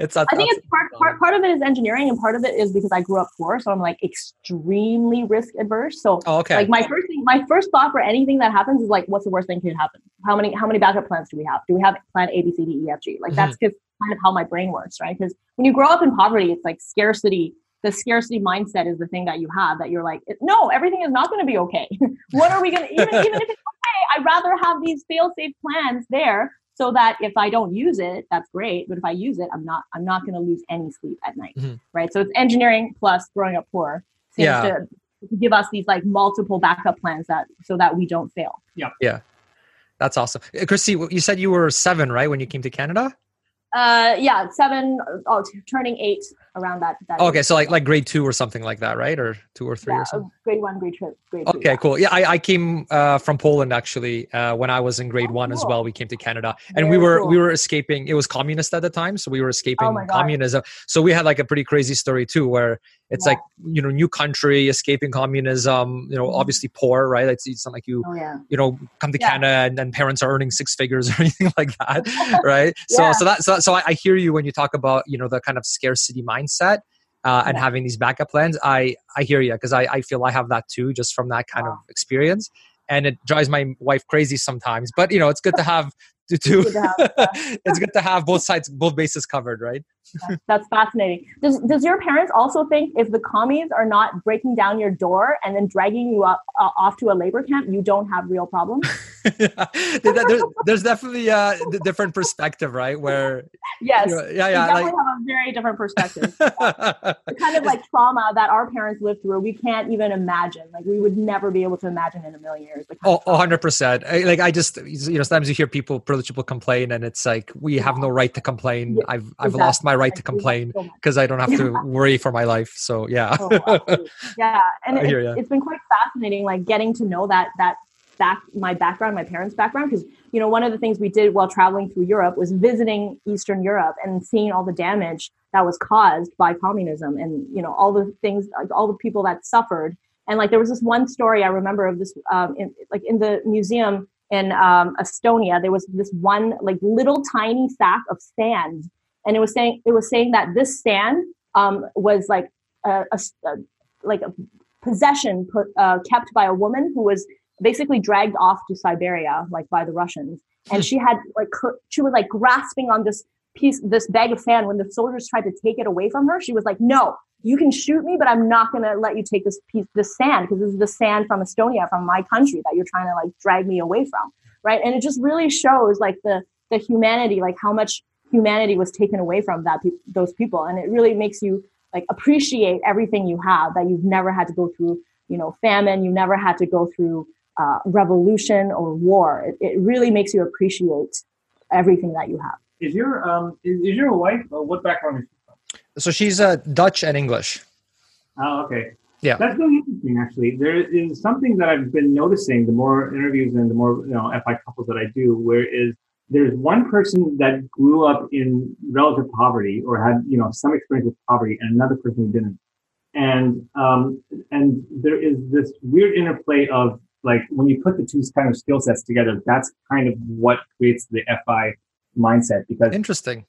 it's. I think it's part, part part of it is engineering, and part of it is because I grew up poor, so I'm like extremely risk adverse. So, oh, okay. like my first thing, my first thought for anything that happens is like, what's the worst thing could happen? How many how many backup plans do we have? Do we have plan A, B, C, D, E, F, G? Like mm-hmm. that's just kind of how my brain works, right? Because when you grow up in poverty, it's like scarcity the scarcity mindset is the thing that you have that you're like no everything is not going to be okay. What are we going to even, even if it's okay i'd rather have these fail safe plans there so that if i don't use it that's great but if i use it i'm not i'm not going to lose any sleep at night mm-hmm. right? So it's engineering plus growing up poor seems yeah. to, to give us these like multiple backup plans that so that we don't fail. Yeah. Yeah. That's awesome. Kristy you said you were seven right when you came to canada uh, yeah, seven, oh, turning eight around that. that okay, so like like grade two or something like that, right? Or two or three yeah, or something. Grade one, grade two, grade Okay, yeah. cool. Yeah, I, I came uh, from Poland actually uh, when I was in grade oh, one cool. as well. We came to Canada, and Very we were cool. we were escaping. It was communist at the time, so we were escaping oh communism. So we had like a pretty crazy story too, where it's yeah. like you know new country escaping communism you know mm-hmm. obviously poor right it's, it's not like you oh, yeah. you know come to yeah. canada and then parents are earning six figures or anything like that right so so that so, so I, I, hear you when you talk about you know the kind of scarcity mindset uh, and having these backup plans i i hear you because I, I feel i have that too just from that kind wow. of experience and it drives my wife crazy sometimes but you know it's good to have to, to it's good to have both sides both bases covered right that's fascinating. Does, does your parents also think if the commies are not breaking down your door and then dragging you up, uh, off to a labor camp you don't have real problems? There's, there's definitely a different perspective right? Where yes. you know, yeah yeah we definitely like, have a very different perspective. The kind of like trauma that our parents lived through we can't even imagine. Like we would never be able to imagine in a million years oh 100% like i just you know sometimes you hear people privileged people complain and it's like we have no right to complain. Yeah, i've i've exactly. lost my right to complain because so i don't have to worry for my life so yeah. Oh, yeah and it, it's been quite fascinating like getting to know that that back my background my parents background because you know one of the things we did while traveling through europe was visiting eastern europe and seeing all the damage that was caused by communism and you know all the things like all the people that suffered. And like there was this one story i remember of this um, in, like in the museum in um, Estonia, there was this one like little tiny sack of sand, and it was saying it was saying that this sand um, was like a, a, a, like a possession put, uh, kept by a woman who was basically dragged off to Siberia, like by the Russians, and she had like she was like grasping on this piece, this bag of sand. When the soldiers tried to take it away from her, she was like, "No, you can shoot me, but I'm not going to let you take this piece, this sand, because this is the sand from Estonia, from my country that you're trying to like drag me away from. Right. And it just really shows like the, the humanity, like how much humanity was taken away from that, pe- those people. And it really makes you like appreciate everything you have that you've never had to go through, you know, famine. You never had to go through uh, revolution or war. It, it really makes you appreciate everything that you have. Is your, um, is, is your wife, uh, what background is so she's uh, Dutch and English. Oh, okay. Yeah, that's really interesting. Actually, there is something that I've been noticing. The more interviews and the more you know FI couples that I do, where is there's one person that grew up in relative poverty or had you know some experience with poverty, and another person who didn't. And um, and there is this weird interplay of like when you put the two kind of skill sets together, that's kind of what creates the FI mindset. Because interesting.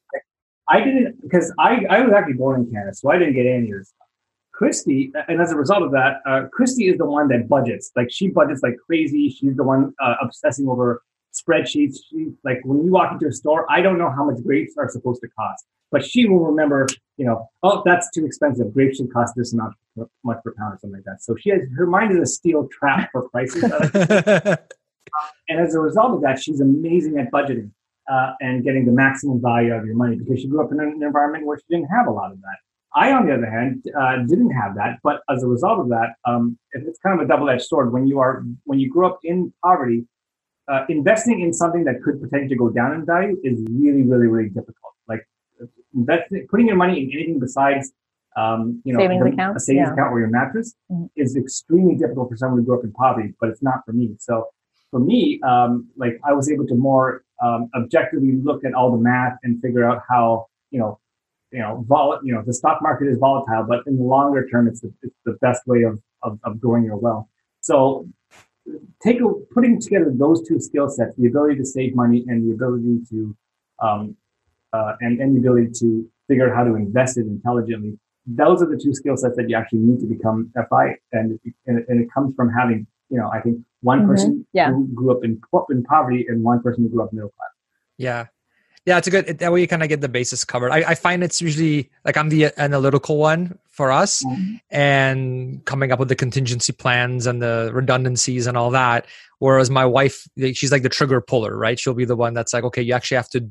I didn't because I, I was actually born in Canada, so I didn't get any of stuff. Kristy, and as a result of that, uh, Kristy is the one that budgets. Like she budgets like crazy. She's the one uh, obsessing over spreadsheets. She like when you walk into a store, I don't know how much grapes are supposed to cost, but she will remember. You know, oh, that's too expensive. Grapes should cost this amount much per pound or something like that. So she has her mind is a steel trap for prices. and as a result of that, she's amazing at budgeting uh, and getting the maximum value out of your money because she grew up in an environment where she didn't have a lot of that. I, on the other hand, uh, didn't have that, but as a result of that, um, it's kind of a double-edged sword. When you are when you grew up in poverty, uh, investing in something that could potentially go down in value is really, really, really difficult. Like investing, putting your money in anything besides um, you know, savings the, account, a savings yeah. account or your mattress Mhm. is extremely difficult for someone who grew up in poverty, but it's not for me. So for me, um, like I was able to more um, objectively look at all the math and figure out how you know, you know, vol- you know, the stock market is volatile, but in the longer term, it's the, it's the best way of, of of growing your wealth. So take a, putting together those two skill sets, the ability to save money and the ability to um, uh, and, and the ability to figure out how to invest it intelligently. Those are the two skill sets that you actually need to become FI, and and, it- and it comes from having you know I think one Mhm. person Yeah. who grew up in po- in poverty and one person who grew up middle class. Yeah. Yeah, it's a good that way you kind of get the basis covered. I, I find it's usually like I'm the analytical one for us Mm-hmm. and coming up with the contingency plans and the redundancies and all that. Whereas my wife, she's like the trigger puller, right? She'll be the one that's like, okay, you actually have to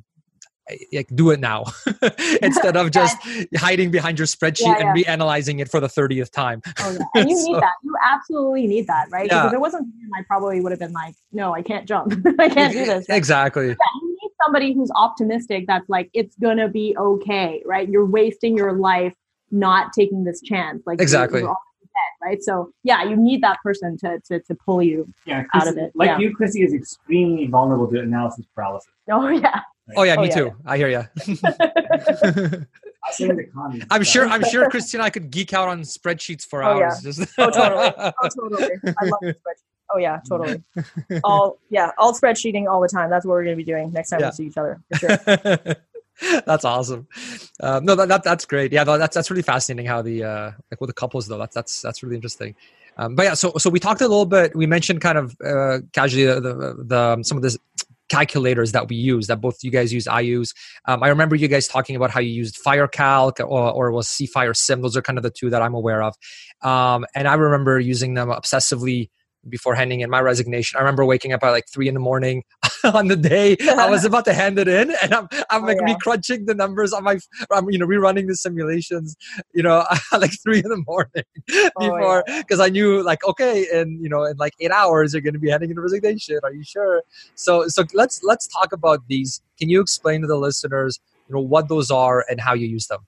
like do it now instead of just hiding behind your spreadsheet Yeah, and reanalyzing it for the 30th time. Oh, yeah. And you So- need that. You absolutely need that, right? 'Cause Yeah. If it wasn't him, I probably would have been like, no, I can't jump. I can't do this. Exactly. Yeah, you need somebody who's optimistic that's like, it's going to be okay, right? You're wasting your life not taking this chance. Like, Exactly. you're already dead, right? So, yeah, you need that person to, to, to pull you. Yeah, Out of it, Like yeah. you, Chrissy is extremely vulnerable to analysis paralysis. Oh, yeah. Oh yeah, Oh, me yeah, too. I hear you. I say in the comments. I'm sure. I'm sure Christina, I could geek out on spreadsheets for Oh, yeah. hours. Just Oh, totally. Oh, totally. I love the spreadsheet. Oh, yeah, totally. All, yeah, all spreadsheeting all the time. That's what we're going to be doing next time Yeah. we see each other. For sure. that's awesome. Um, no, that, that that's great. Yeah, that's that's really fascinating. How the uh, like with the couples though, that's that's that's really interesting. Um, but yeah, so so we talked a little bit. We mentioned kind of uh, casually the, the, the some of the calculators that we use that both you guys use i use um, i remember you guys talking about how you used firecalc or, or was cFIREsim those are kind of the two that i'm aware of um, and i remember using them obsessively before handing in my resignation i remember waking up at like three in the morning on the day i was about to hand it in and i'm, I'm Oh, like yeah. recrunching the numbers on my i'm you know rerunning the simulations you know like three in the morning Oh, before because i knew like okay and you know in like eight hours you're going to be handing in a resignation. Are you sure? So so let's let's talk about these. Can you explain to the listeners you know what those are and how you use them?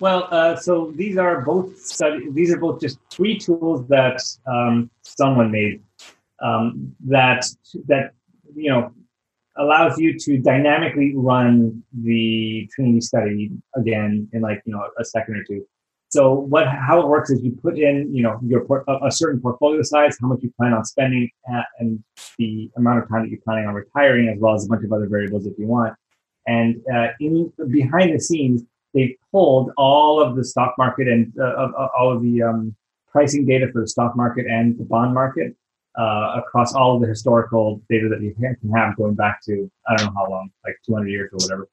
Well, uh, so these are both study. These are both just three tools that um, someone made um, that that you know allows you to dynamically run the Trinity study again in like you know a second or two. So what how it works is you put in you know your por- a, certain portfolio size, how much you plan on spending, at, and the amount of time that you're planning on retiring, as well as a bunch of other variables if you want. And uh, in behind the scenes, they pulled all of the stock market and uh, all of the um, pricing data for the stock market and the bond market uh, across all of the historical data that you can have going back to I don't know how long, like 200 years or whatever.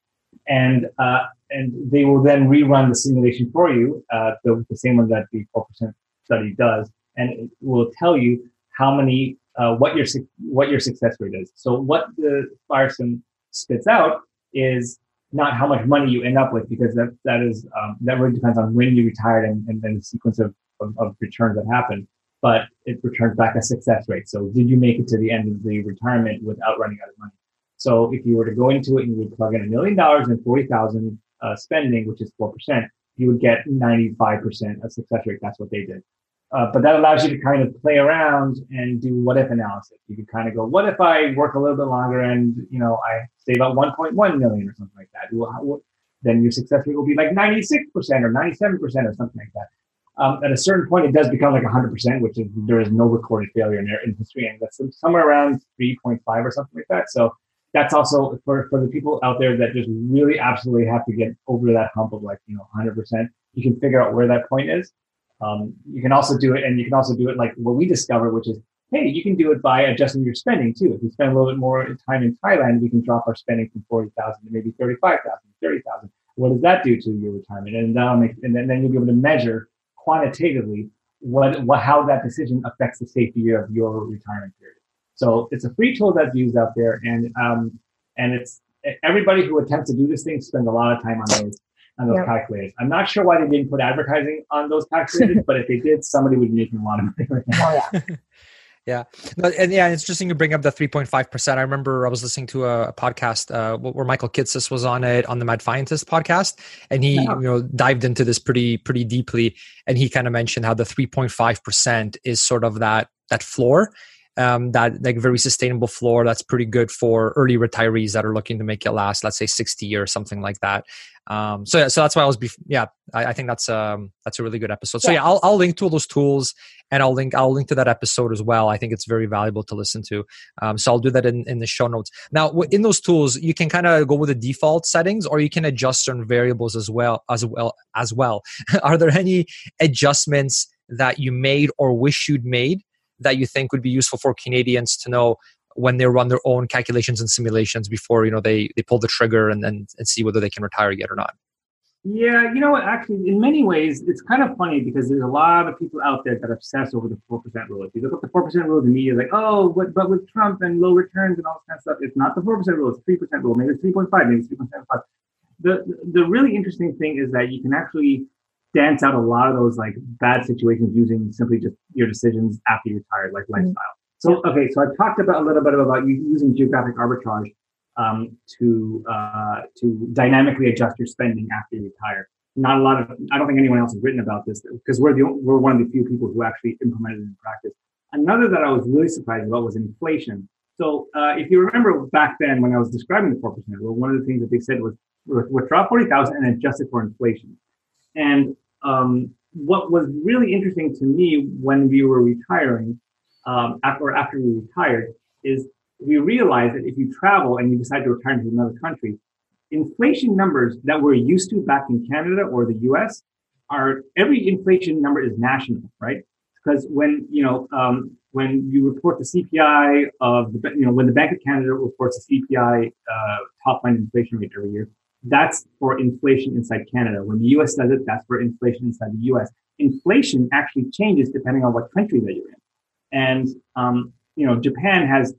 And uh, and they will then rerun the simulation for you, uh, the, the same one that the 4% study does, and it will tell you how many uh, what your what your success rate is. So what the Firesim spits out is not how much money you end up with because that that is um, that really depends on when you retired and, and, and the sequence of, of, of returns that happen. But it returns back a success rate. So did you make it to the end of the retirement without running out of money? So if you were to go into it and you would plug in a million dollars and forty thousand uh, spending, which is four percent, you would get ninety five percent of success rate. That's what they did. Uh, but that allows you to kind of play around and do what if analysis. You could kind of go, what if I work a little bit longer and you know I save out 1.1 million or something like that? Well, how- then your success rate will be like 96% or 97% or something like that. Um, at a certain point, it does become like 100%, which is there is no recorded failure in there in history, and that's somewhere around 3.5 or something like that. So that's also for for the people out there that just really absolutely have to get over that hump of like you know 100%. You can figure out where that point is. Um, you can also do it, and you can also do it like what we discovered, which is hey, you can do it by adjusting your spending too. If you spend a little bit more time in Thailand, we can drop our spending from 40,000 to maybe 35,000, 30,000. What does that do to your retirement? And that'll make, and then, then you'll be able to measure quantitatively what, what, how that decision affects the safety of your retirement period. So it's a free tool that's used out there. And, um, and it's everybody who attempts to do this thing spends a lot of time on those, on those Yep. calculators. I'm not sure why they didn't put advertising on those calculators, but if they did, somebody would be making a lot of money right now. Oh, yeah. Yeah, no, and yeah, it's interesting you bring up the three point five percent. I remember I was listening to a, podcast uh, where Michael Kitces was on it on the Mad Fientist podcast, and he you know dived into this pretty pretty deeply, and he kind of mentioned how the three point five percent is sort of that that floor um, that like very sustainable floor that's pretty good for early retirees that are looking to make it last let's say 60 years something like that. Um, so yeah so that's why i was bef- yeah I, I, think that's um that's a really good episode. So yeah, yeah I'll, I'll link to all those tools and i'll link i'll link to that episode as well. I think it's very valuable to listen to. Um, so i'll do that in, in the show notes. Now in those tools you can kind of go with the default settings or you can adjust certain variables as well as well as well. Are there any adjustments that you made or wish you'd made that you think would be useful for Canadians to know when they run their own calculations and simulations before you know they they pull the trigger and and, and see whether they can retire yet or not? Yeah, you know what? Actually, in many ways, it's kind of funny because there's a lot of people out there that obsess over the four percent rule. If you look at the four percent rule, the media is like, oh, but, but with Trump and low returns and all this kind of stuff, it's not the four percent rule; it's three percent rule. Maybe it's three point five, maybe it's three point seven five. The the really interesting thing is that you can actually dance out a lot of those like bad situations using simply just your decisions after you're tired, like mm-hmm. lifestyle. So okay, so I've talked about a little bit about using geographic arbitrage um, to uh, to dynamically adjust your spending after you retire. Not a lot of I don't think anyone else has written about this because we're the we're one of the few people who actually implemented it in practice. Another that I was really surprised about was inflation. So uh, if you remember back then when I was describing the four percent rule, one of the things that they said was withdraw forty thousand and adjust it for inflation. And um, what was really interesting to me when we were retiring, um, after, after we retired, is we realized that if you travel and you decide to retire to another country, inflation numbers that we're used to back in Canada or the US are every inflation number is national, right? Because when you know um, when you report the CPI of the you know when the Bank of Canada reports the CPI uh, top line inflation rate every year, that's for inflation inside Canada. When the US does it, that's for inflation inside the US. Inflation actually changes depending on what country that you're in. And, um, you know, Japan has,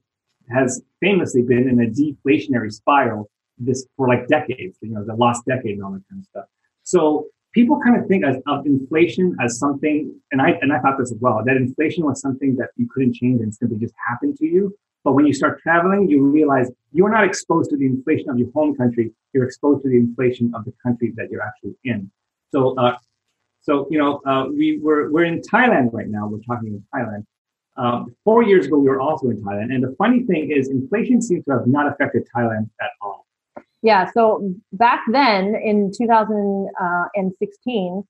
has famously been in a deflationary spiral this for like decades, you know, the last decade and all that kind of stuff. So people kind of think of, of inflation as something, and I, and I thought this as well, that inflation was something that you couldn't change and simply just happened to you. But when you start traveling, you realize you're not exposed to the inflation of your home country. You're exposed to the inflation of the country that you're actually in. So, uh, so you know, uh, we were we're in Thailand right now. We're talking in Thailand. Um, four years ago, we were also in Thailand, and the funny thing is, inflation seems to have not affected Thailand at all. Yeah. So back then, in 2016,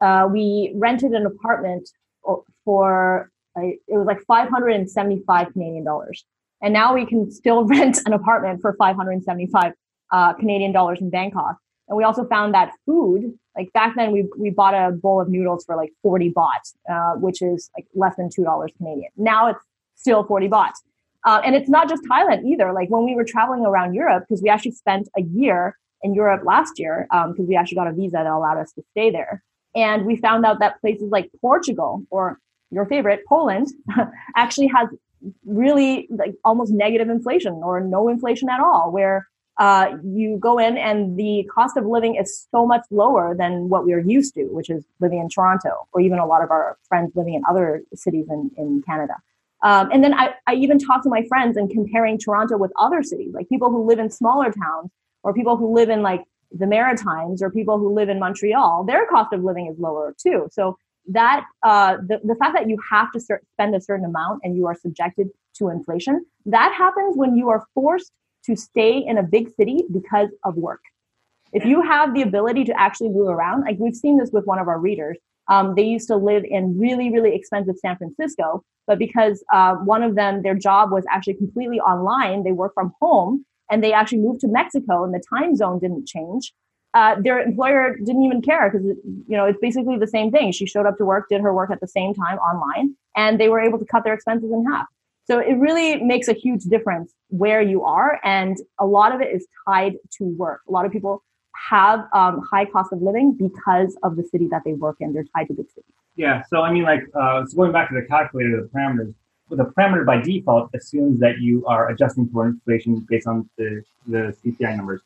uh, we rented an apartment for it was like 575 Canadian dollars and now we can still rent an apartment for 575 uh, Canadian dollars in Bangkok. And we also found that food, like back then, we, we bought a bowl of noodles for like 40 baht, uh, which is like less than $2 Canadian. Now it's still 40 baht. Uh, and it's not just Thailand either. Like when we were traveling around Europe, because we actually spent a year in Europe last year, because um, we actually got a visa that allowed us to stay there. And we found out that places like Portugal or your favorite, Poland, actually has really like almost negative inflation or no inflation at all, where uh, you go in and the cost of living is so much lower than what we are used to, which is living in Toronto or even a lot of our friends living in other cities in, in Canada. Um, and then I, I even talk to my friends and comparing Toronto with other cities, like people who live in smaller towns or people who live in like the Maritimes or people who live in Montreal, their cost of living is lower too. So that uh, the, the fact that you have to spend a certain amount and you are subjected to inflation, that happens when you are forced to stay in a big city because of work. If you have the ability to actually move around, like we've seen this with one of our readers, um, they used to live in really, really expensive San Francisco, but because uh, one of them, their job was actually completely online, they work from home, and they actually moved to Mexico, and the time zone didn't change uh, their employer didn't even care because you know it's basically the same thing. She showed up to work, did her work at the same time online, and they were able to cut their expenses in half. So it really makes a huge difference where you are, and a lot of it is tied to work. A lot of people have um, high cost of living because of the city that they work in. They're tied to big cities. Yeah. So I mean, like, uh, so going back to the calculator, the parameters. The parameter by default assumes that you are adjusting for inflation based on the, the CPI numbers.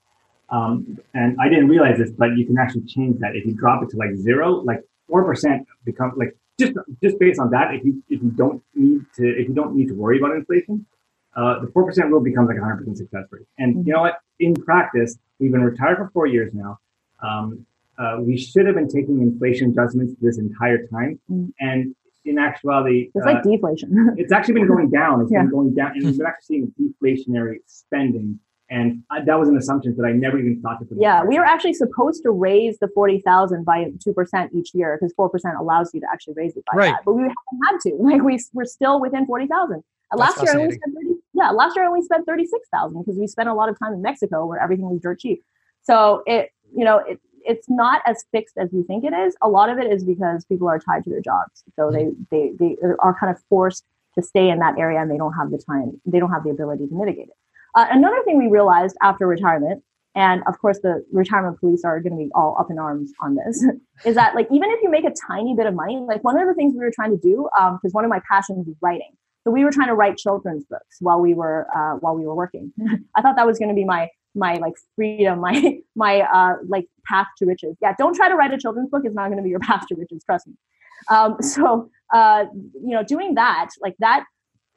Um, and I didn't realize this, but you can actually change that. If you drop it to like zero, like 4% become like just just based on that, if you if you don't need to if you don't need to worry about inflation, uh, the four percent rule becomes like a hundred percent success rate. And mm-hmm. you know what? In practice, we've been retired for four years now. Um, uh, we should have been taking inflation adjustments this entire time, mm-hmm. and in actuality, it's uh, like deflation. it's actually been going down. It's yeah. been going down, and we've been actually seeing deflationary spending and I, that was an assumption that I never even thought to put. Yeah, we were actually supposed to raise the forty thousand by two percent each year because four percent allows you to actually raise it by right. that. But we haven't had to. Like we we're still within forty thousand. Uh, last year I only spent 30, yeah, last year I only spent thirty six thousand because we spent a lot of time in Mexico where everything was dirt cheap. So it you know it it's not as fixed as you think it is. A lot of it is because people are tied to their jobs, so they they they are kind of forced to stay in that area and they don't have the time, they don't have the ability to mitigate it. Uh, another thing we realized after retirement, and of course the retirement police are going to be all up in arms on this, is that like even if you make a tiny bit of money, like one of the things we were trying to do, because um, one of my passions is writing, so we were trying to write children's books while we were uh, while we were working. I thought that was going to be my my like freedom, my my uh, like path to riches. Yeah, don't try to write a children's book; it's not going to be your path to riches. Trust me. Um, so uh, you know, doing that like that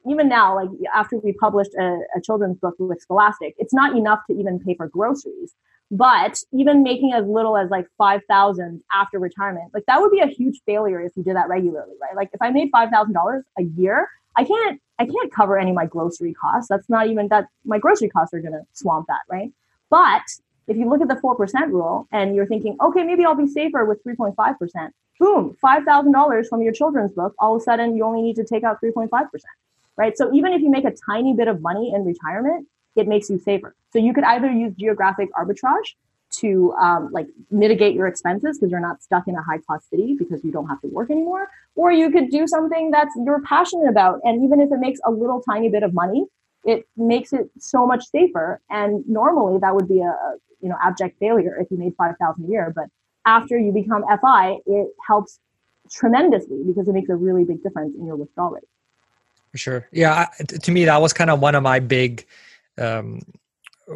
even now, like after we published a, a, children's book with Scholastic, it's not enough to even pay for groceries. But even making as little as like five thousand after retirement, like that would be a huge failure if you did that regularly, right? Like if I made five thousand dollars a year, I can't I can't cover any of my grocery costs. That's not even that my grocery costs are gonna swamp that, right? But if you look at the four percent rule and you're thinking, okay, maybe I'll be safer with three point five percent, boom, five thousand dollars from your children's book, all of a sudden you only need to take out three point five percent right? So even if you make a tiny bit of money in retirement, it makes you safer. So you could either use geographic arbitrage to um, like mitigate your expenses because you're not stuck in a high cost city because you don't have to work anymore, or you could do something that's you're passionate about, and even if it makes a little tiny bit of money, it makes it so much safer. And normally that would be a, you know abject failure if you made five thousand a year, but after you become FI, it helps tremendously because it makes a really big difference in your withdrawal rate. For sure. Yeah. To me, that was kind of one of my big, um,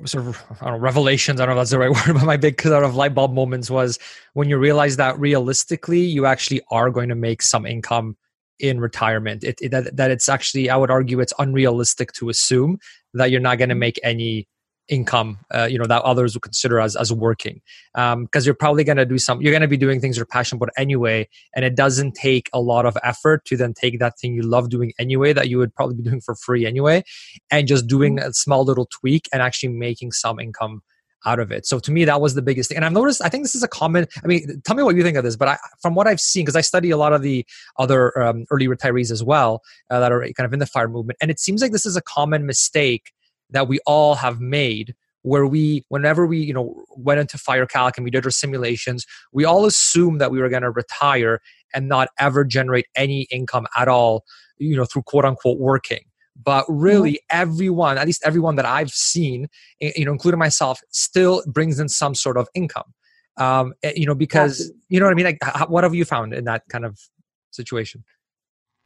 sort of I don't know, revelations. I don't know if that's the right word, but my big sort of light bulb moments was when you realize that realistically, you actually are going to make some income in retirement. It, it that, that it's actually, I would argue, it's unrealistic to assume that you're not going to make any income uh, you know that others would consider as as working because um, you're probably going to do some you're going to be doing things you're passionate about anyway and it doesn't take a lot of effort to then take that thing you love doing anyway that you would probably be doing for free anyway and just doing mm-hmm. a small little tweak and actually making some income out of it. So to me, that was the biggest thing. And I've noticed, I think this is a common, I mean, tell me what you think of this, but I, from what I've seen, because I study a lot of the other um, early retirees as well uh, that are kind of in the fire movement. And it seems like this is a common mistake that we all have made where we whenever we you know went into FireCalc and we did our simulations we all assumed that we were going to retire and not ever generate any income at all you know through quote unquote working. But really mm-hmm. everyone at least everyone that i've seen you know including myself still brings in some sort of income. Um eh, you know because you know what i mean? Like what have you found in that kind of situation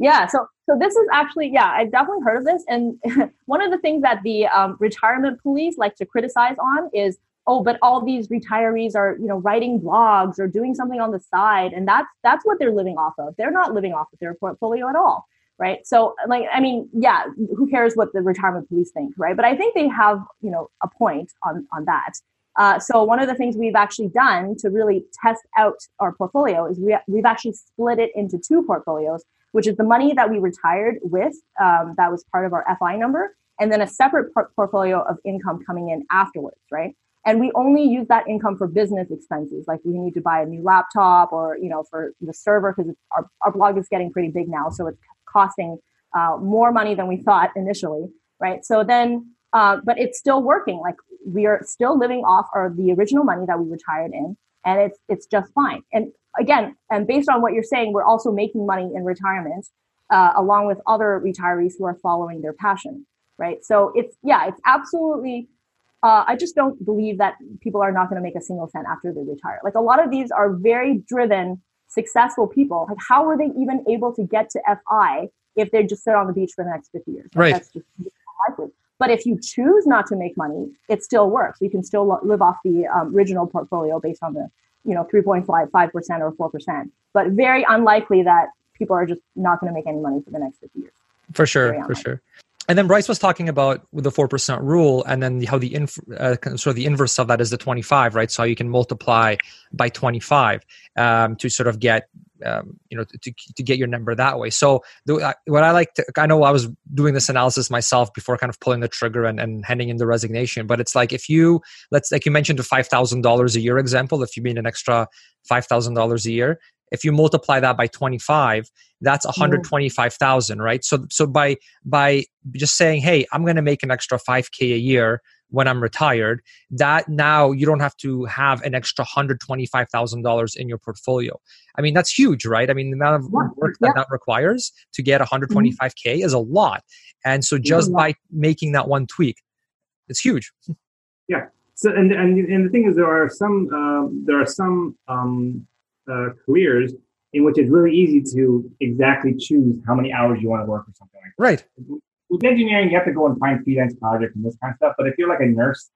yeah, so so this is actually yeah, I definitely heard of this, and one of the things that the um, retirement police like to criticize on is oh, but all these retirees are you know writing blogs or doing something on the side, and that's that's what they're living off of. They're not living off of their portfolio at all, right? So like I mean, yeah, who cares what the retirement police think, right? But I think they have you know a point on on that. Uh, so one of the things we've actually done to really test out our portfolio is we, we've actually split it into two portfolios which is the money that we retired with um, that was part of our FI number, and then a separate por- portfolio of income coming in afterwards, right? And we only use that income for business expenses, like we need to buy a new laptop or you know for the server because our our blog is getting pretty big now, so it's costing uh, more money than we thought initially, right? So then, uh, but it's still working. Like we are still living off our the original money that we retired in, and it's it's just fine. And again, and based on what you're saying, we're also making money in retirement, uh, along with other retirees who are following their passion, right? So it's yeah, it's absolutely. Uh, I just don't believe that people are not going to make a single cent after they retire. Like a lot of these are very driven, successful people. Like how were they even able to get to FI if they just sit on the beach for the next 50 years? Like, right. That's just unlikely. But if you choose not to make money, it still works. You can still live off the um, original portfolio based on the you know 3.5 5% or 4% but very unlikely that people are just not going to make any money for the next 50 years. For sure, for sure. And then Bryce was talking about the four percent rule, and then how the inf- uh, sort of the inverse of that is the twenty five, right? So you can multiply by twenty five um, to sort of get um, you know to, to get your number that way. So the, what I like to, I know I was doing this analysis myself before kind of pulling the trigger and, and handing in the resignation. But it's like if you let's like you mentioned the five thousand dollars a year example, if you mean an extra five thousand dollars a year, if you multiply that by 25 that's 125000 right? So so by by just saying hey i'm going to make an extra 5k a year when i'm retired that now you don't have to have an extra $125000 in your portfolio. I mean that's huge right? I mean the amount of work that that requires to get 125k mm-hmm. is a lot. And so just by making that one tweak it's huge. Yeah. So and and, and the thing is there are some um, there are some um, uh, careers in which it's really easy to exactly choose how many hours you want to work or something like that. Right. With engineering, you have to go and find freelance projects and this kind of stuff. But if you're like a nurse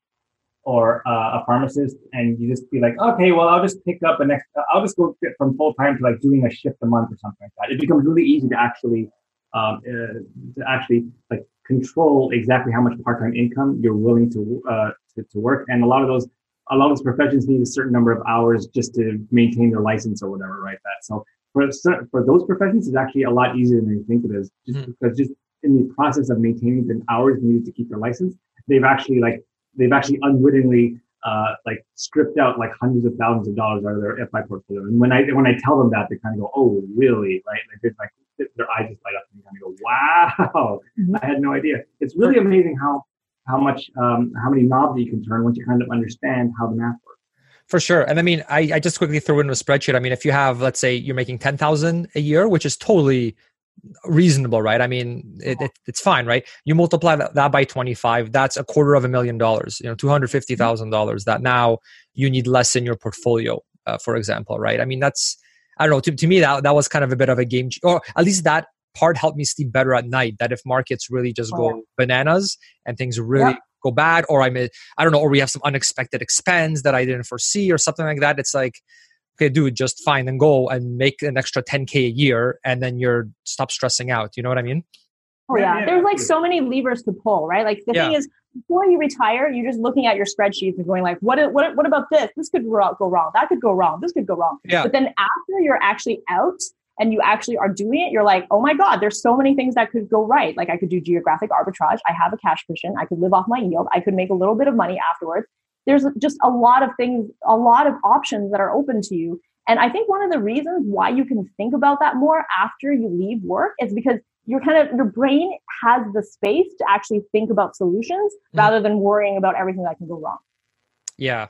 or uh, a pharmacist and you just be like, okay, well, I'll just pick up an extra, I'll just go from full time to like doing a shift a month or something like that. It becomes really easy to actually, um, uh, to actually like control exactly how much part-time income you're willing to, uh, to, to work. And a lot of those a lot of these professions need a certain number of hours just to maintain their license or whatever, right? That so for for those professions, it's actually a lot easier than you think it is, just mm-hmm. because just in the process of maintaining the hours needed to keep their license, they've actually like they've actually unwittingly uh, like stripped out like hundreds of thousands of dollars out of their FI portfolio. And when I when I tell them that, they kind of go, "Oh, really?" Right? Like like their eyes just light up and they kind of go, "Wow, mm-hmm. I had no idea." It's really amazing how how much um, how many knobs you can turn once you kind of understand how the math works. For sure. And i mean I, I just quickly threw in a spreadsheet. I mean if you have let's say you're making 10000 a year which is totally reasonable right? I mean it, it, it's fine right? You multiply that, that, by 25 that's a quarter of a million dollars you know $250000 that now you need less in your portfolio uh, for example right? I mean that's i don't know to, to me that, that was kind of a bit of a game or at least that part helped me sleep better at night. That if markets really just oh, go bananas and things really yeah. go bad, or I may, I don't know, or we have some unexpected expense that I didn't foresee or something like that, it's like, okay, dude, just fine and go and make an extra 10K a year and then you're stop stressing out. You know what I mean? Oh yeah. There's like so many levers to pull, right? Like the yeah. thing is before you retire, you're just looking at your spreadsheets and going like, what, what, what about this? This could go wrong. That could go wrong. This could go wrong. Yeah. But then after you're actually out and you actually are doing it, you're like, oh my God, there's so many things that could go right. Like I could do geographic arbitrage. I have a cash cushion. I could live off my yield. I could make a little bit of money afterwards. There's just a lot of things, a lot of options that are open to you. And I think one of the reasons why you can think about that more after you leave work is because you're kind of your brain has the space to actually think about solutions mm-hmm. rather than worrying about everything that can go wrong. Yeah,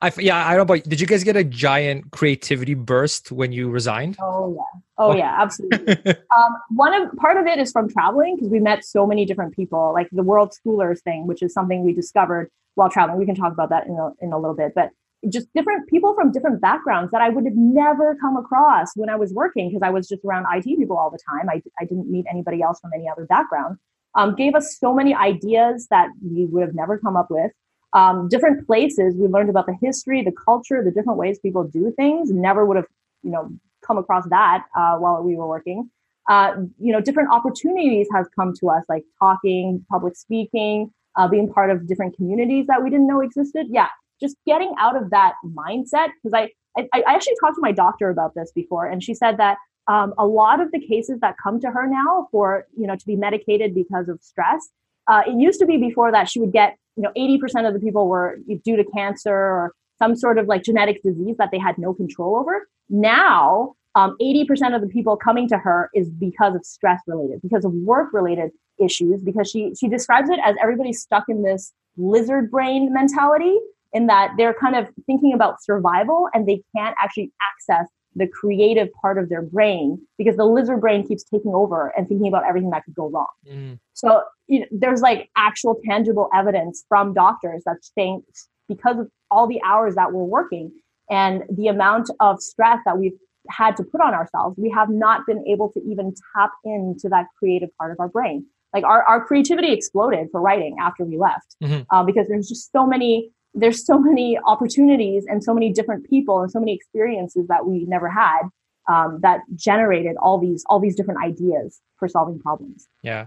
I yeah, I don't know. But did you guys get a giant creativity burst when you resigned? Oh yeah, oh, oh. yeah, absolutely. um, one of part of it is from traveling because we met so many different people, like the World Schoolers thing, which is something we discovered while traveling. We can talk about that in a, in a little bit, but just different people from different backgrounds that I would have never come across when I was working because I was just around IT people all the time. I, I didn't meet anybody else from any other background. Um, gave us so many ideas that we would have never come up with um, different places we learned about the history the culture the different ways people do things. Never would have you know come across that uh, while we were working. Uh, you know different opportunities has come to us like talking public speaking uh, being part of different communities that we didn't know existed. Yeah just getting out of that mindset because I, I, I actually talked to my doctor about this before and she said that um, a lot of the cases that come to her now for you know to be medicated because of stress uh, it used to be before that she would get you know 80% of the people were due to cancer or some sort of like genetic disease that they had no control over. Now um, 80% of the people coming to her is because of stress related because of work related issues because she she describes it as everybody's stuck in this lizard brain mentality in that they're kind of thinking about survival and they can't actually access the creative part of their brain because the lizard brain keeps taking over and thinking about everything that could go wrong. Mm. So you know, there's like actual tangible evidence from doctors that's saying because of all the hours that we're working and the amount of stress that we've had to put on ourselves, we have not been able to even tap into that creative part of our brain. Like our, our creativity exploded for writing after we left mm-hmm. uh, because there's just so many there's so many opportunities and so many different people and so many experiences that we never had um, that generated all these all these different ideas for solving problems. Yeah.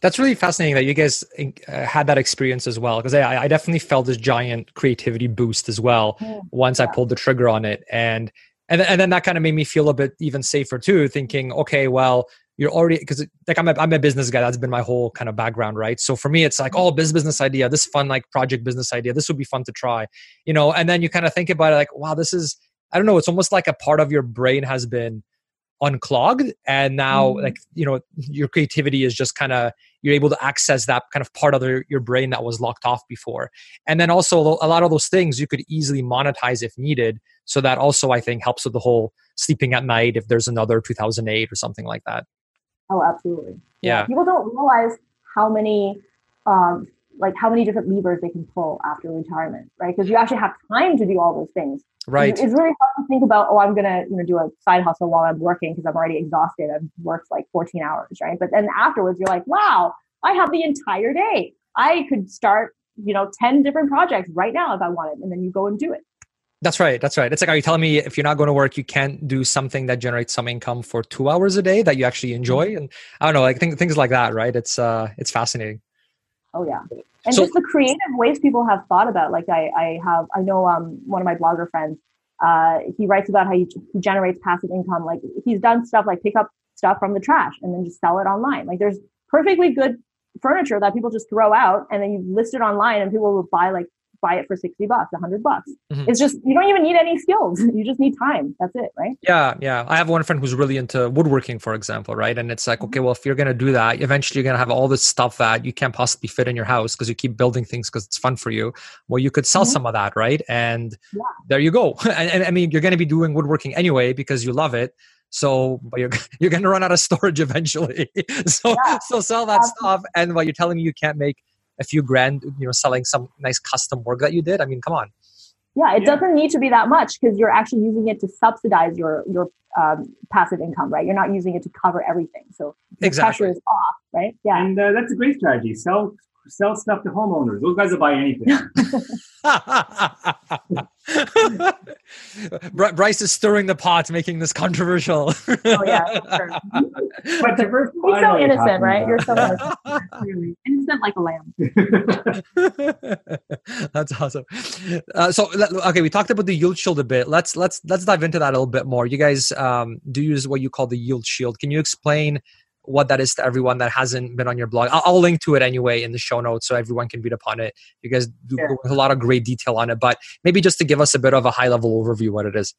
That's really fascinating that you guys uh, had that experience as well, because I, I, definitely felt this giant creativity boost as well mm, once yeah. I pulled the trigger on it, and and and then that kind of made me feel a bit even safer too, thinking, okay, well, you're already because like I'm a, I'm a business guy. That's been my whole kind of background, right? So for me, it's like, oh, this business idea, this fun like project business idea, this would be fun to try, you know. And then you kind of think about it, like, wow, this is I don't know. It's almost like a part of your brain has been unclogged and now mm. like you know your creativity is just kind of you're able to access that kind of part of the, your brain that was locked off before and then also a lot of those things you could easily monetize if needed so that also i think helps with the whole sleeping at night if there's another 2008 or something like that oh absolutely yeah, yeah. people don't realize how many um like how many different levers they can pull after retirement right because you actually have time to do all those things Right. It's really hard to think about, oh, I'm gonna, you know, do a side hustle while I'm working because I'm already exhausted. I've worked like 14 hours, right? But then afterwards, you're like, wow, I have the entire day. I could start, you know, 10 different projects right now if I wanted, and then you go and do it. That's right. That's right. It's like, are you telling me if you're not going to work, you can't do something that generates some income for two hours a day that you actually enjoy? And I don't know, like th- things like that, right? It's uh, it's fascinating. Oh yeah, and so, just the creative ways people have thought about. Like I, I have, I know um, one of my blogger friends. Uh, he writes about how he, he generates passive income. Like he's done stuff like pick up stuff from the trash and then just sell it online. Like there's perfectly good furniture that people just throw out and then you list it online and people will buy like buy it for 60 bucks 100 bucks. Mm-hmm. it's just you don't even need any skills. You just need time. That's it right? Yeah yeah. I have one friend who's really into woodworking for example right? And it's like okay well if you're going to do that eventually you're going to have all this stuff that you can't possibly fit in your house because you keep building things because it's fun for you. Well you could sell mm-hmm. some of that right? And yeah. there you go. And, and i mean you're going to be doing woodworking anyway because you love it. So but you're you're going to run out of storage eventually. So yeah. so sell that stuff. And while you're telling me you can't make a few grand, you know, selling some nice custom work that you did. I mean, come on. Yeah, it yeah. doesn't need to be that much because you're actually using it to subsidize your your um, passive income, right? You're not using it to cover everything, so the exactly. pressure is off, right? Yeah, and uh, that's a great strategy. Sell sell stuff to homeowners. Those guys will buy anything. Bryce is stirring the pot, making this controversial. oh yeah, sure. but the first He's so innocent, right? You're so innocent. innocent like a lamb. That's awesome. Uh, so okay, we talked about the yield shield a bit. Let's let's let's dive into that a little bit more. You guys um, do use what you call the yield shield. Can you explain? What that is to everyone that hasn't been on your blog. I'll, I'll, link to it anyway in the show notes so everyone can read upon it. You guys do a lot of great detail on it, but maybe just to give us a bit of a high level overview what it is.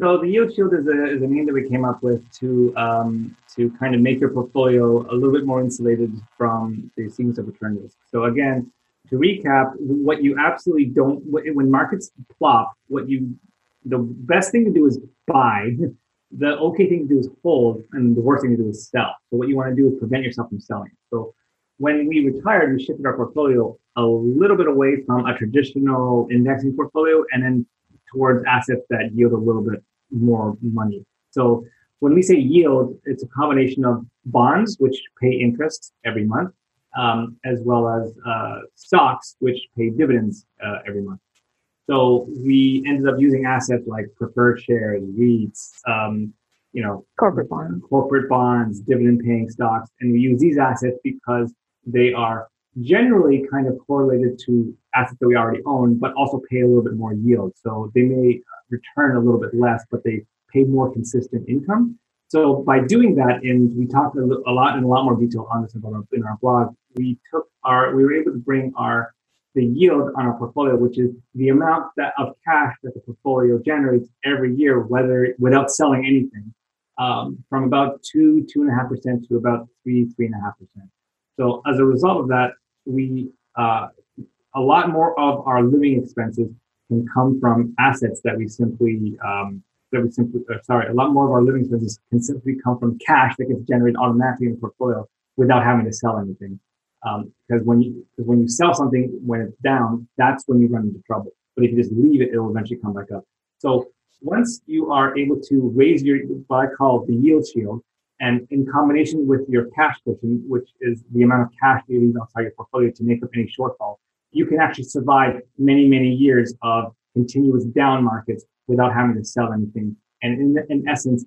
So the yield shield is a, is a name that we came up with to um, to kind of make your portfolio a little bit more insulated from the sequence of return risk. So again, to recap, what you absolutely don't when markets plop, what you the best thing to do is buy the okay thing to do is hold, and the worst thing to do is sell. So what you want to do is prevent yourself from selling. So when we retired, we shifted our portfolio a little bit away from a traditional indexing portfolio and then towards assets that yield a little bit more money. So when we say yield, it's a combination of bonds, which pay interest every month, um, as well as uh, stocks, which pay dividends uh, every month. So we ended up using assets like preferred shares, REITs, um, you know, corporate bonds, corporate bonds, dividend paying stocks. And we use these assets because they are generally kind of correlated to assets that we already own, but also pay a little bit more yield. So they may return a little bit less, but they pay more consistent income. So by doing that, and we talked a lot in a lot more detail on this in our blog, we took our, we were able to bring our the yield on our portfolio, which is the amount that of cash that the portfolio generates every year, whether without selling anything, um, from about two two and a half percent to about three three and a half percent. So as a result of that, we uh, a lot more of our living expenses can come from assets that we simply um, that we simply uh, sorry a lot more of our living expenses can simply come from cash that gets generated automatically in the portfolio without having to sell anything. Um, because when you because when you sell something when it's down, that's when you run into trouble. But if you just leave it, it'll eventually come back up. So once you are able to raise your what I call the yield shield, and in combination with your cash cushion, which is the amount of cash you leave outside your portfolio to make up any shortfall, you can actually survive many many years of continuous down markets without having to sell anything. And in, in essence,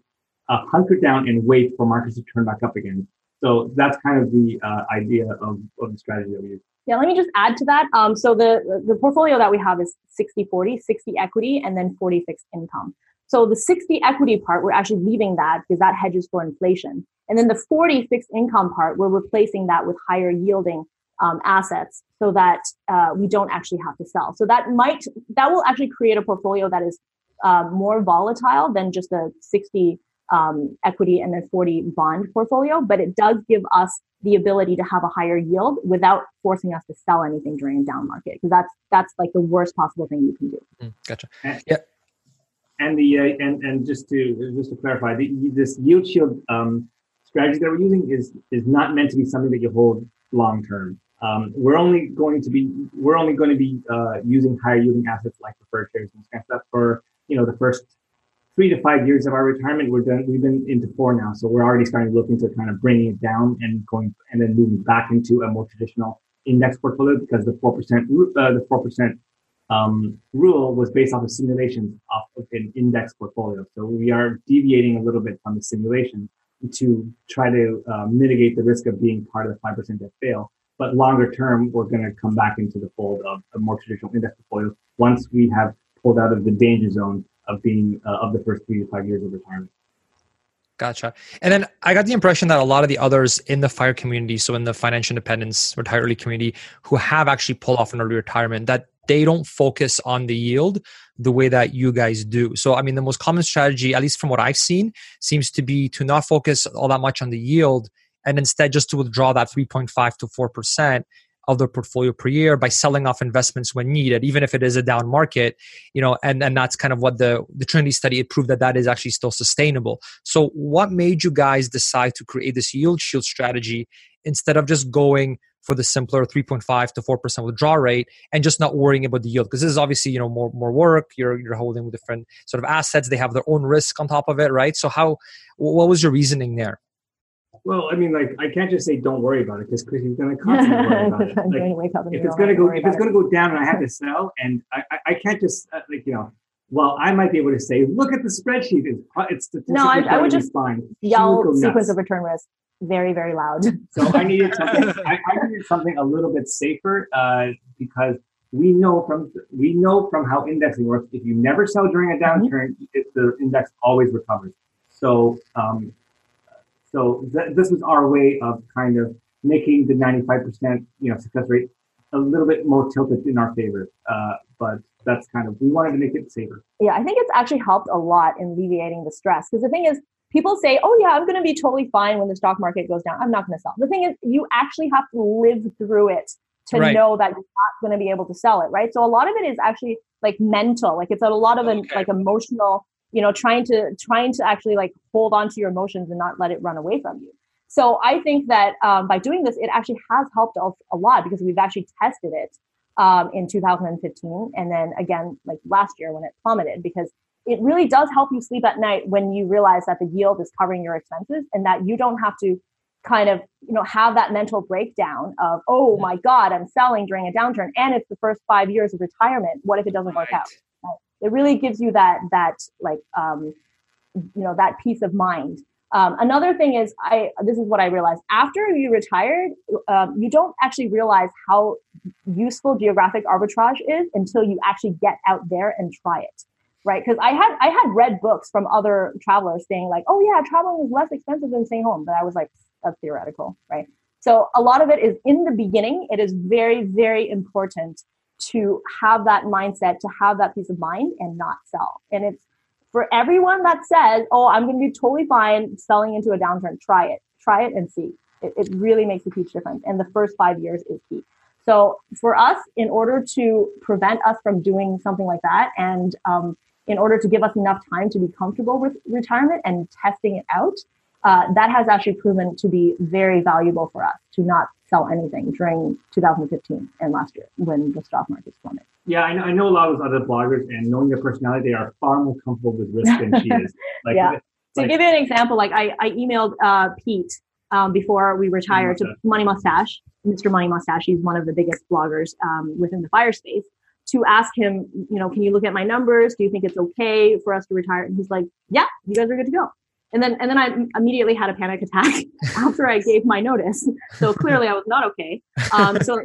uh, hunker down and wait for markets to turn back up again. So that's kind of the uh, idea of, of the strategy that we use. Yeah, let me just add to that. Um, so the the portfolio that we have is 60 40, 60 equity, and then 40 fixed income. So the 60 equity part, we're actually leaving that because that hedges for inflation. And then the 40 fixed income part, we're replacing that with higher yielding um, assets so that uh, we don't actually have to sell. So that might, that will actually create a portfolio that is uh, more volatile than just a 60 um, equity and then 40 bond portfolio, but it does give us the ability to have a higher yield without forcing us to sell anything during a down market because that's that's like the worst possible thing you can do. Mm, gotcha. Yeah, and the uh, and and just to just to clarify, the, this yield shield um, strategy that we're using is is not meant to be something that you hold long term. Um, we're only going to be we're only going to be uh, using higher yielding assets like preferred shares and kind of stuff for you know the first three to five years of our retirement. We're done. We've been into four now, so we're already starting looking to kind of bringing it down and going and then moving back into a more traditional index portfolio because the four percent uh, the four percent um, rule was based off of simulations of an index portfolio. So we are deviating a little bit from the simulation to try to uh, mitigate the risk of being part of the 5% that fail. But longer term, we're going to come back into the fold of a more traditional index portfolio once we have pulled out of the danger zone of being uh, of the first three to five years of retirement. Gotcha. And then I got the impression that a lot of the others in the fire community, so in the financial independence retire early community, who have actually pulled off an early retirement, that they don't focus on the yield the way that you guys do. So, I mean, the most common strategy, at least from what I've seen, seems to be to not focus all that much on the yield and instead just to withdraw that 3.5 to 4% of their portfolio per year by selling off investments when needed, even if it is a down market, you know, and, and that's kind of what the, the Trinity study, it proved that that is actually still sustainable. So what made you guys decide to create this yield shield strategy instead of just going for the simpler 3.5 to 4% withdrawal rate and just not worrying about the yield? Because this is obviously you know more more work. You're you're holding different sort of assets. They have their own risk on top of it right? So how what was your reasoning there well, I mean, like I can't just say don't worry about it because Chris is going to constantly worry about it. Like, if it's going to go, if it's going to go down and I have to sell, and I, I, I can't just uh, like you know, well, I might be able to say, look at the spreadsheet. It's, it's statistically no, I, I would just fine. yell sequence of return risk very, very loud. so I needed something. I, I, needed something a little bit safer uh, because we know from we know from how indexing works. If you never sell during a mm-hmm. downturn, mm-hmm. it, the index always recovers. So, um, so th- this was our way of kind of making the 95% you know success rate a little bit more tilted in our favor. Uh, but that's kind of we wanted to make it safer. Yeah, I think it's actually helped a lot in alleviating the stress because the thing is people say, oh, yeah, I'm going to be totally fine when the stock market goes down. I'm not going to sell. The thing is, you actually have to live through it to right. know that you're not going to be able to sell it, right? So a lot of it is actually like mental, like it's a lot of an, like emotional, you know, trying to trying to actually like hold on to your emotions and not let it run away from you. So I think that um, by doing this, it actually has helped us a lot because we've actually tested it um, in 2015, and then again like last year when it plummeted because it really does help you sleep at night when you realize that the yield is covering your expenses and that you don't have to kind of you know have that mental breakdown of oh my god i'm selling during a downturn and it's the first five years of retirement. What if it doesn't work out it really gives you that that like um, you know that peace of mind um, another thing is i this is what i realized after you retired um, you don't actually realize how useful geographic arbitrage is until you actually get out there and try it right? Because I had I had read books from other travelers saying like, oh yeah, traveling is less expensive than staying home, but I was like, that's theoretical, right? So a lot of it is in the beginning. It is very very important to have that mindset, to have that peace of mind, and not sell. And it's for everyone that says, oh, I'm going to be totally fine selling into a downturn. Try it, try it, and see. It, it really makes a huge difference. And the first five years is key. So for us, in order to prevent us from doing something like that and um, in order to give us enough time to be comfortable with retirement and testing it out, uh, that has actually proven to be very valuable for us to not sell anything during 2015 and last year when the stock market plummeted. Yeah, I know, I know a lot of those other bloggers, and knowing their personality, they are far more comfortable with risk than she is. Like, yeah. Like, to give you an example, like I, I emailed uh, Pete um, before we retired to Money Mustache, Mr. Money Mustache. He's one of the biggest bloggers um, within the fire space to ask him, you know, can you look at my numbers? Do you think it's okay for us to retire? And he's like, yeah, you guys are good to go. And then and then I immediately had a panic attack after I gave my notice. So clearly I was not okay. Um, so I,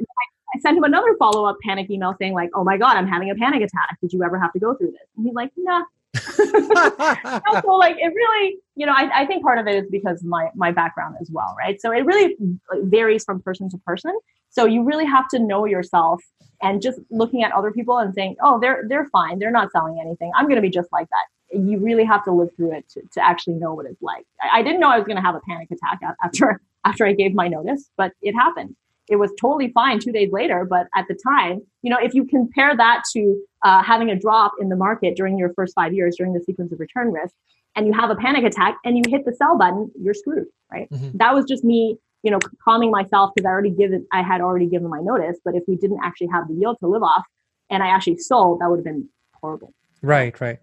I sent him another follow up panic email saying like, "Oh my god, I'm having a panic attack. Did you ever have to go through this?" And he's like, "Nah." so like it really, you know, I, I think part of it is because my my background as well, right? So it really varies from person to person. So you really have to know yourself and just looking at other people and saying, "Oh, they're they're fine. They're not selling anything. I'm going to be just like that." You really have to live through it to, to actually know what it's like. I, I didn't know I was going to have a panic attack after after I gave my notice, but it happened it was totally fine two days later. But at the time, you know, if you compare that to uh, having a drop in the market during your first five years during the sequence of return risk, and you have a panic attack and you hit the sell button, you're screwed, right? Mm-hmm. That was just me, you know, calming myself because I already given, I had already given my notice. But if we didn't actually have the yield to live off, and I actually sold, that would have been horrible. Right, right.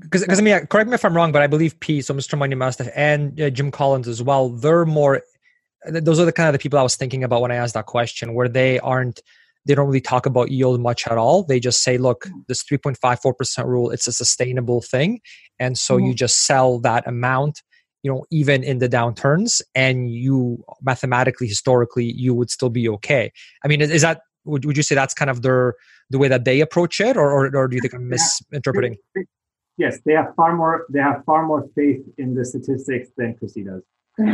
Because, I mean, correct me if I'm wrong, but I believe P, so Mr. Money Mustache, and uh, Jim Collins as well, they're more those are the kind of the people I was thinking about when I asked that question, where they aren't they don't really talk about yield much at all. They just say, look, this 3.54% rule, it's a sustainable thing. And so mm-hmm. you just sell that amount, you know, even in the downturns and you mathematically, historically, you would still be okay. I mean, is that, would, would you say that's kind of their, the way that they approach it or, or, or do you think I'm misinterpreting? Yes, they have far more, they have far more faith in the statistics than Kristy does.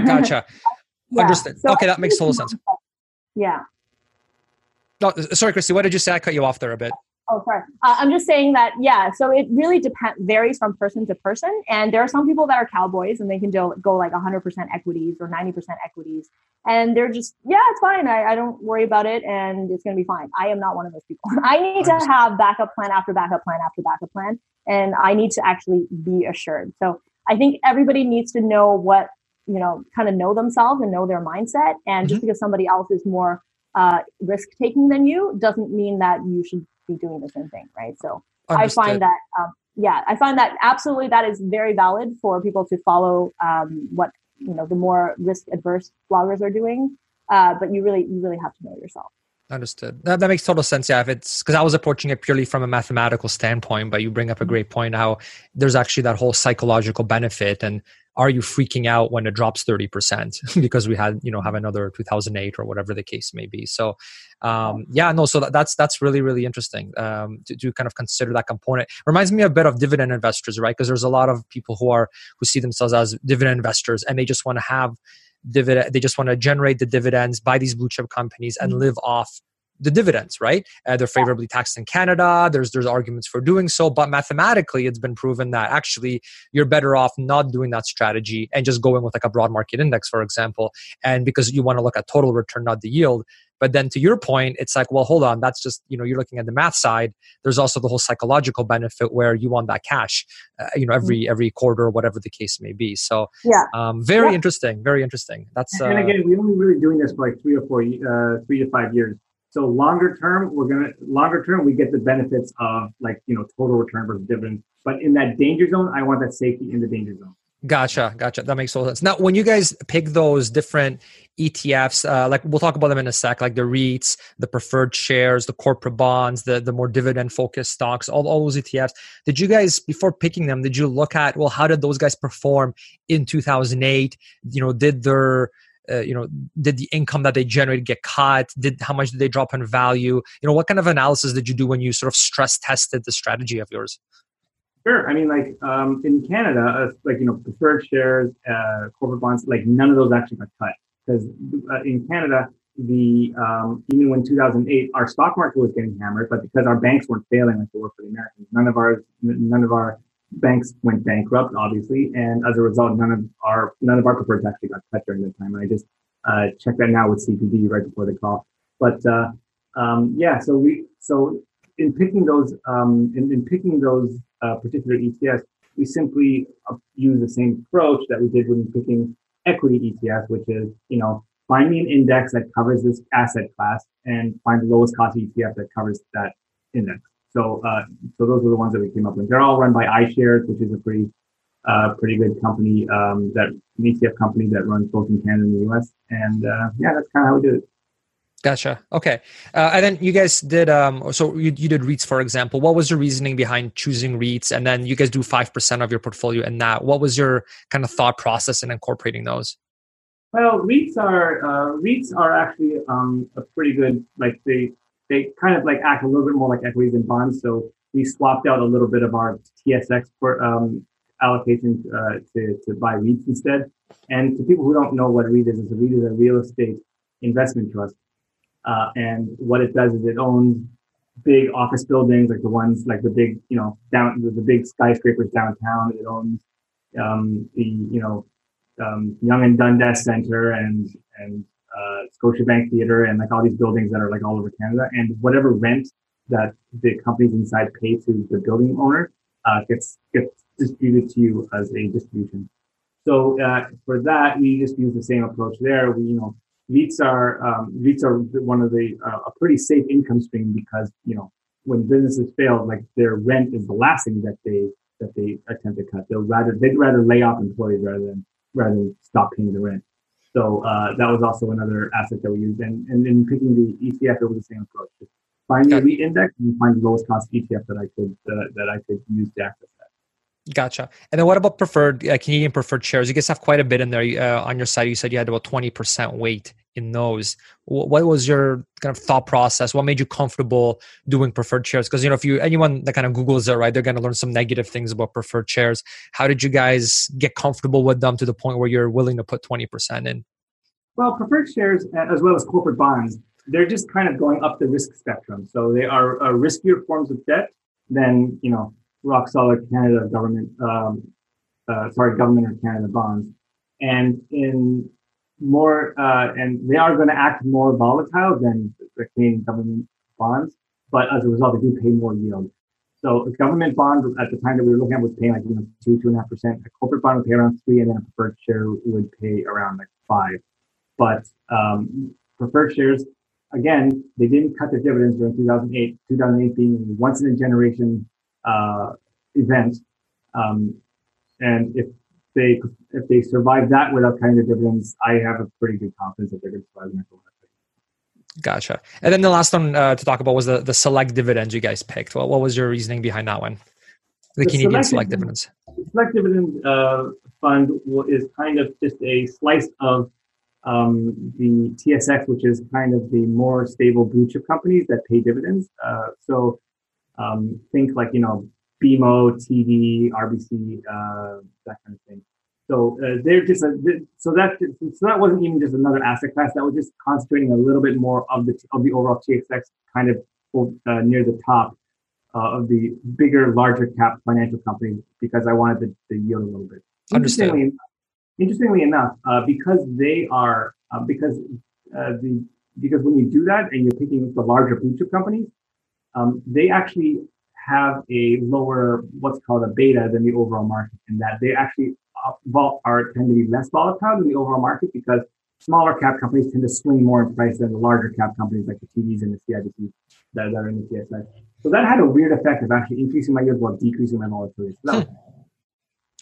Gotcha. Yeah. Understand. So okay, that makes total sense. Yeah. No, sorry, Kristy. What did you say? I cut you off there a bit. Oh, sorry. Uh, I'm just saying that yeah. So it really depends, varies from person to person, and there are some people that are cowboys and they can do, go like 100% equities or 90% equities, and they're just yeah, it's fine. I, I don't worry about it, and it's gonna be fine. I am not one of those people. I need to have backup plan after backup plan after backup plan, and I need to actually be assured. So I think everybody needs to know what you know kind of know themselves and know their mindset and mm-hmm. just because somebody else is more uh, risk taking than you doesn't mean that you should be doing the same thing right so Understood. i find that um, yeah i find that absolutely that is very valid for people to follow um, what you know the more risk adverse bloggers are doing uh, but you really you really have to know yourself Understood. That, that makes total sense. Yeah, if it's because I was approaching it purely from a mathematical standpoint, but you bring up a great point how there's actually that whole psychological benefit. And are you freaking out when it drops 30% because we had, you know, have another 2008 or whatever the case may be. So, um, yeah, no, so that, that's, that's really, really interesting um, to, to kind of consider that component. Reminds me a bit of dividend investors, right? Because there's a lot of people who are, who see themselves as dividend investors and they just want to have dividend they just want to generate the dividends buy these blue chip companies and mm-hmm. live off the dividends right uh, they're favorably taxed in canada there's there's arguments for doing so but mathematically it's been proven that actually you're better off not doing that strategy and just going with like a broad market index for example and because you want to look at total return not the yield but then to your point, it's like, well, hold on, that's just, you know, you're looking at the math side. There's also the whole psychological benefit where you want that cash, uh, you know, every mm-hmm. every quarter or whatever the case may be. So yeah, um, very yeah. interesting, very interesting. That's uh, and again, we're only really doing this for like three or four, uh, three to five years. So longer term, we're gonna longer term we get the benefits of like you know total return versus dividend. But in that danger zone, I want that safety in the danger zone. Gotcha, gotcha. That makes total sense. Now, when you guys pick those different ETFs, uh, like we'll talk about them in a sec, like the REITs, the preferred shares, the corporate bonds, the the more dividend focused stocks, all, all those ETFs. Did you guys before picking them? Did you look at well, how did those guys perform in 2008? You know, did their uh, you know did the income that they generated get cut did how much did they drop in value you know what kind of analysis did you do when you sort of stress tested the strategy of yours Sure. I mean, like um, in Canada, uh, like you know, preferred shares, uh, corporate bonds, like none of those actually got cut because uh, in Canada, the um, even when 2008, our stock market was getting hammered, but because our banks weren't failing like they were for the Americans, none of our none of our banks went bankrupt, obviously, and as a result, none of our none of our preferreds actually got cut during that time. And I just uh, checked that now with CPD right before the call. But uh, um, yeah, so we so in picking those um, in, in picking those uh, particular ETFs, we simply uh, use the same approach that we did when picking equity ETF, which is, you know, find me an index that covers this asset class and find the lowest cost ETF that covers that index. So, uh, so those are the ones that we came up with. They're all run by iShares, which is a pretty, uh, pretty good company, um, that an ETF company that runs both in Canada and the US. And, uh, yeah, that's kind of how we do it. Gotcha. Okay. Uh, and then you guys did, um, so you, you did REITs, for example. What was your reasoning behind choosing REITs? And then you guys do 5% of your portfolio in that. What was your kind of thought process in incorporating those? Well, REITs are, uh, REITs are actually um, a pretty good, like they, they kind of like act a little bit more like equities and bonds. So we swapped out a little bit of our TSX for, um, allocation uh, to, to buy REITs instead. And to people who don't know what REIT is, a REIT is a real estate investment trust. Uh, and what it does is it owns big office buildings, like the ones, like the big, you know, down the, the big skyscrapers downtown. It owns um, the, you know, um, Yonge and Dundas Center and and uh, Scotiabank Theater and like all these buildings that are like all over Canada. And whatever rent that the companies inside pay to the building owner uh, gets gets distributed to you as a distribution. So uh, for that, we just use the same approach there. We, you know, REITs are um, REITs are one of the uh, a pretty safe income stream because you know when businesses fail, like their rent is the last thing that they that they attempt to cut. They'll rather they'd rather lay off employees rather than rather than stop paying the rent. So uh, that was also another asset that we used. And and in picking the ETF, it was the same approach. Just find the REIT index and find the lowest cost ETF that I could uh, that I could use to access that. Gotcha. And then what about preferred uh, Canadian preferred shares? You guys have quite a bit in there uh, on your site. You said you had about twenty percent weight in those. What was your kind of thought process? What made you comfortable doing preferred shares? Because you know if you anyone that kind of googles it right they're going to learn some negative things about preferred shares. How did you guys get comfortable with them to the point where you're willing to put 20% in? Well preferred shares as well as corporate bonds they're just kind of going up the risk spectrum. So they are uh, riskier forms of debt than you know rock solid canada government um, uh, sorry government or canada bonds. And in more, uh, and they are going to act more volatile than the Canadian government bonds, but as a result, they do pay more yield. So a government bond at the time that we were looking at was paying like you know two two and a half percent. A corporate bond would pay around three, and then a preferred share would pay around like five. But um, preferred shares, again, they didn't cut their dividends during 2008. 2008 being a once in a generation uh, event, um, and if they if they survive that without cutting the dividends, I have a pretty good confidence that they're going to survive the next Gotcha. And then the last one uh, to talk about was the, the select dividends you guys picked. What, what was your reasoning behind that one? The, the Canadian select, select dividends. Select dividend uh, fund is kind of just a slice of um, the TSX, which is kind of the more stable blue chip companies that pay dividends. Uh, so um, think like you know BMO, TD, RBC, uh, that kind of thing. So uh, they're just a, so that so that wasn't even just another asset class. That was just concentrating a little bit more of the of the overall TSX kind of uh, near the top uh, of the bigger, larger cap financial companies because I wanted the, the yield a little bit. Interestingly, interestingly enough, uh, because they are uh, because uh, the because when you do that and you're picking the larger blue chip companies, um, they actually have a lower what's called a beta than the overall market, in that they actually are tend to be less volatile than the overall market because smaller cap companies tend to swing more in price than the larger cap companies like the TDs and the CIBC that, that are in the TSX. So that had a weird effect of actually increasing my yield while decreasing my volatility. So hmm.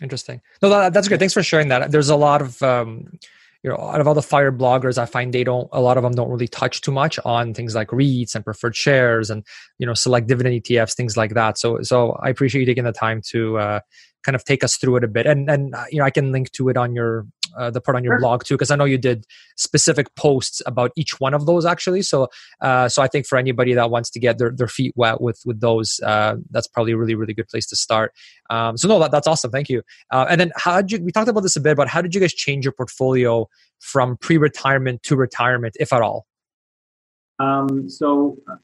Interesting. No, that, that's good. Thanks for sharing that. There's a lot of um, you know, out of all the fire bloggers, I find they don't, a lot of them don't really touch too much on things like REITs and preferred shares and, you know, select dividend ETFs, things like that. So, so I appreciate you taking the time to uh, kind of take us through it a bit. And, and, uh, you know, I can link to it on your uh, the part on your sure. blog too, because I know you did specific posts about each one of those actually. So, uh, so I think for anybody that wants to get their, their feet wet with with those, uh, that's probably a really really good place to start. Um, so no, that, that's awesome. Thank you. Uh, and then how did you? We talked about this a bit, but how did you guys change your portfolio from pre-retirement to retirement, if at all? Um, so uh,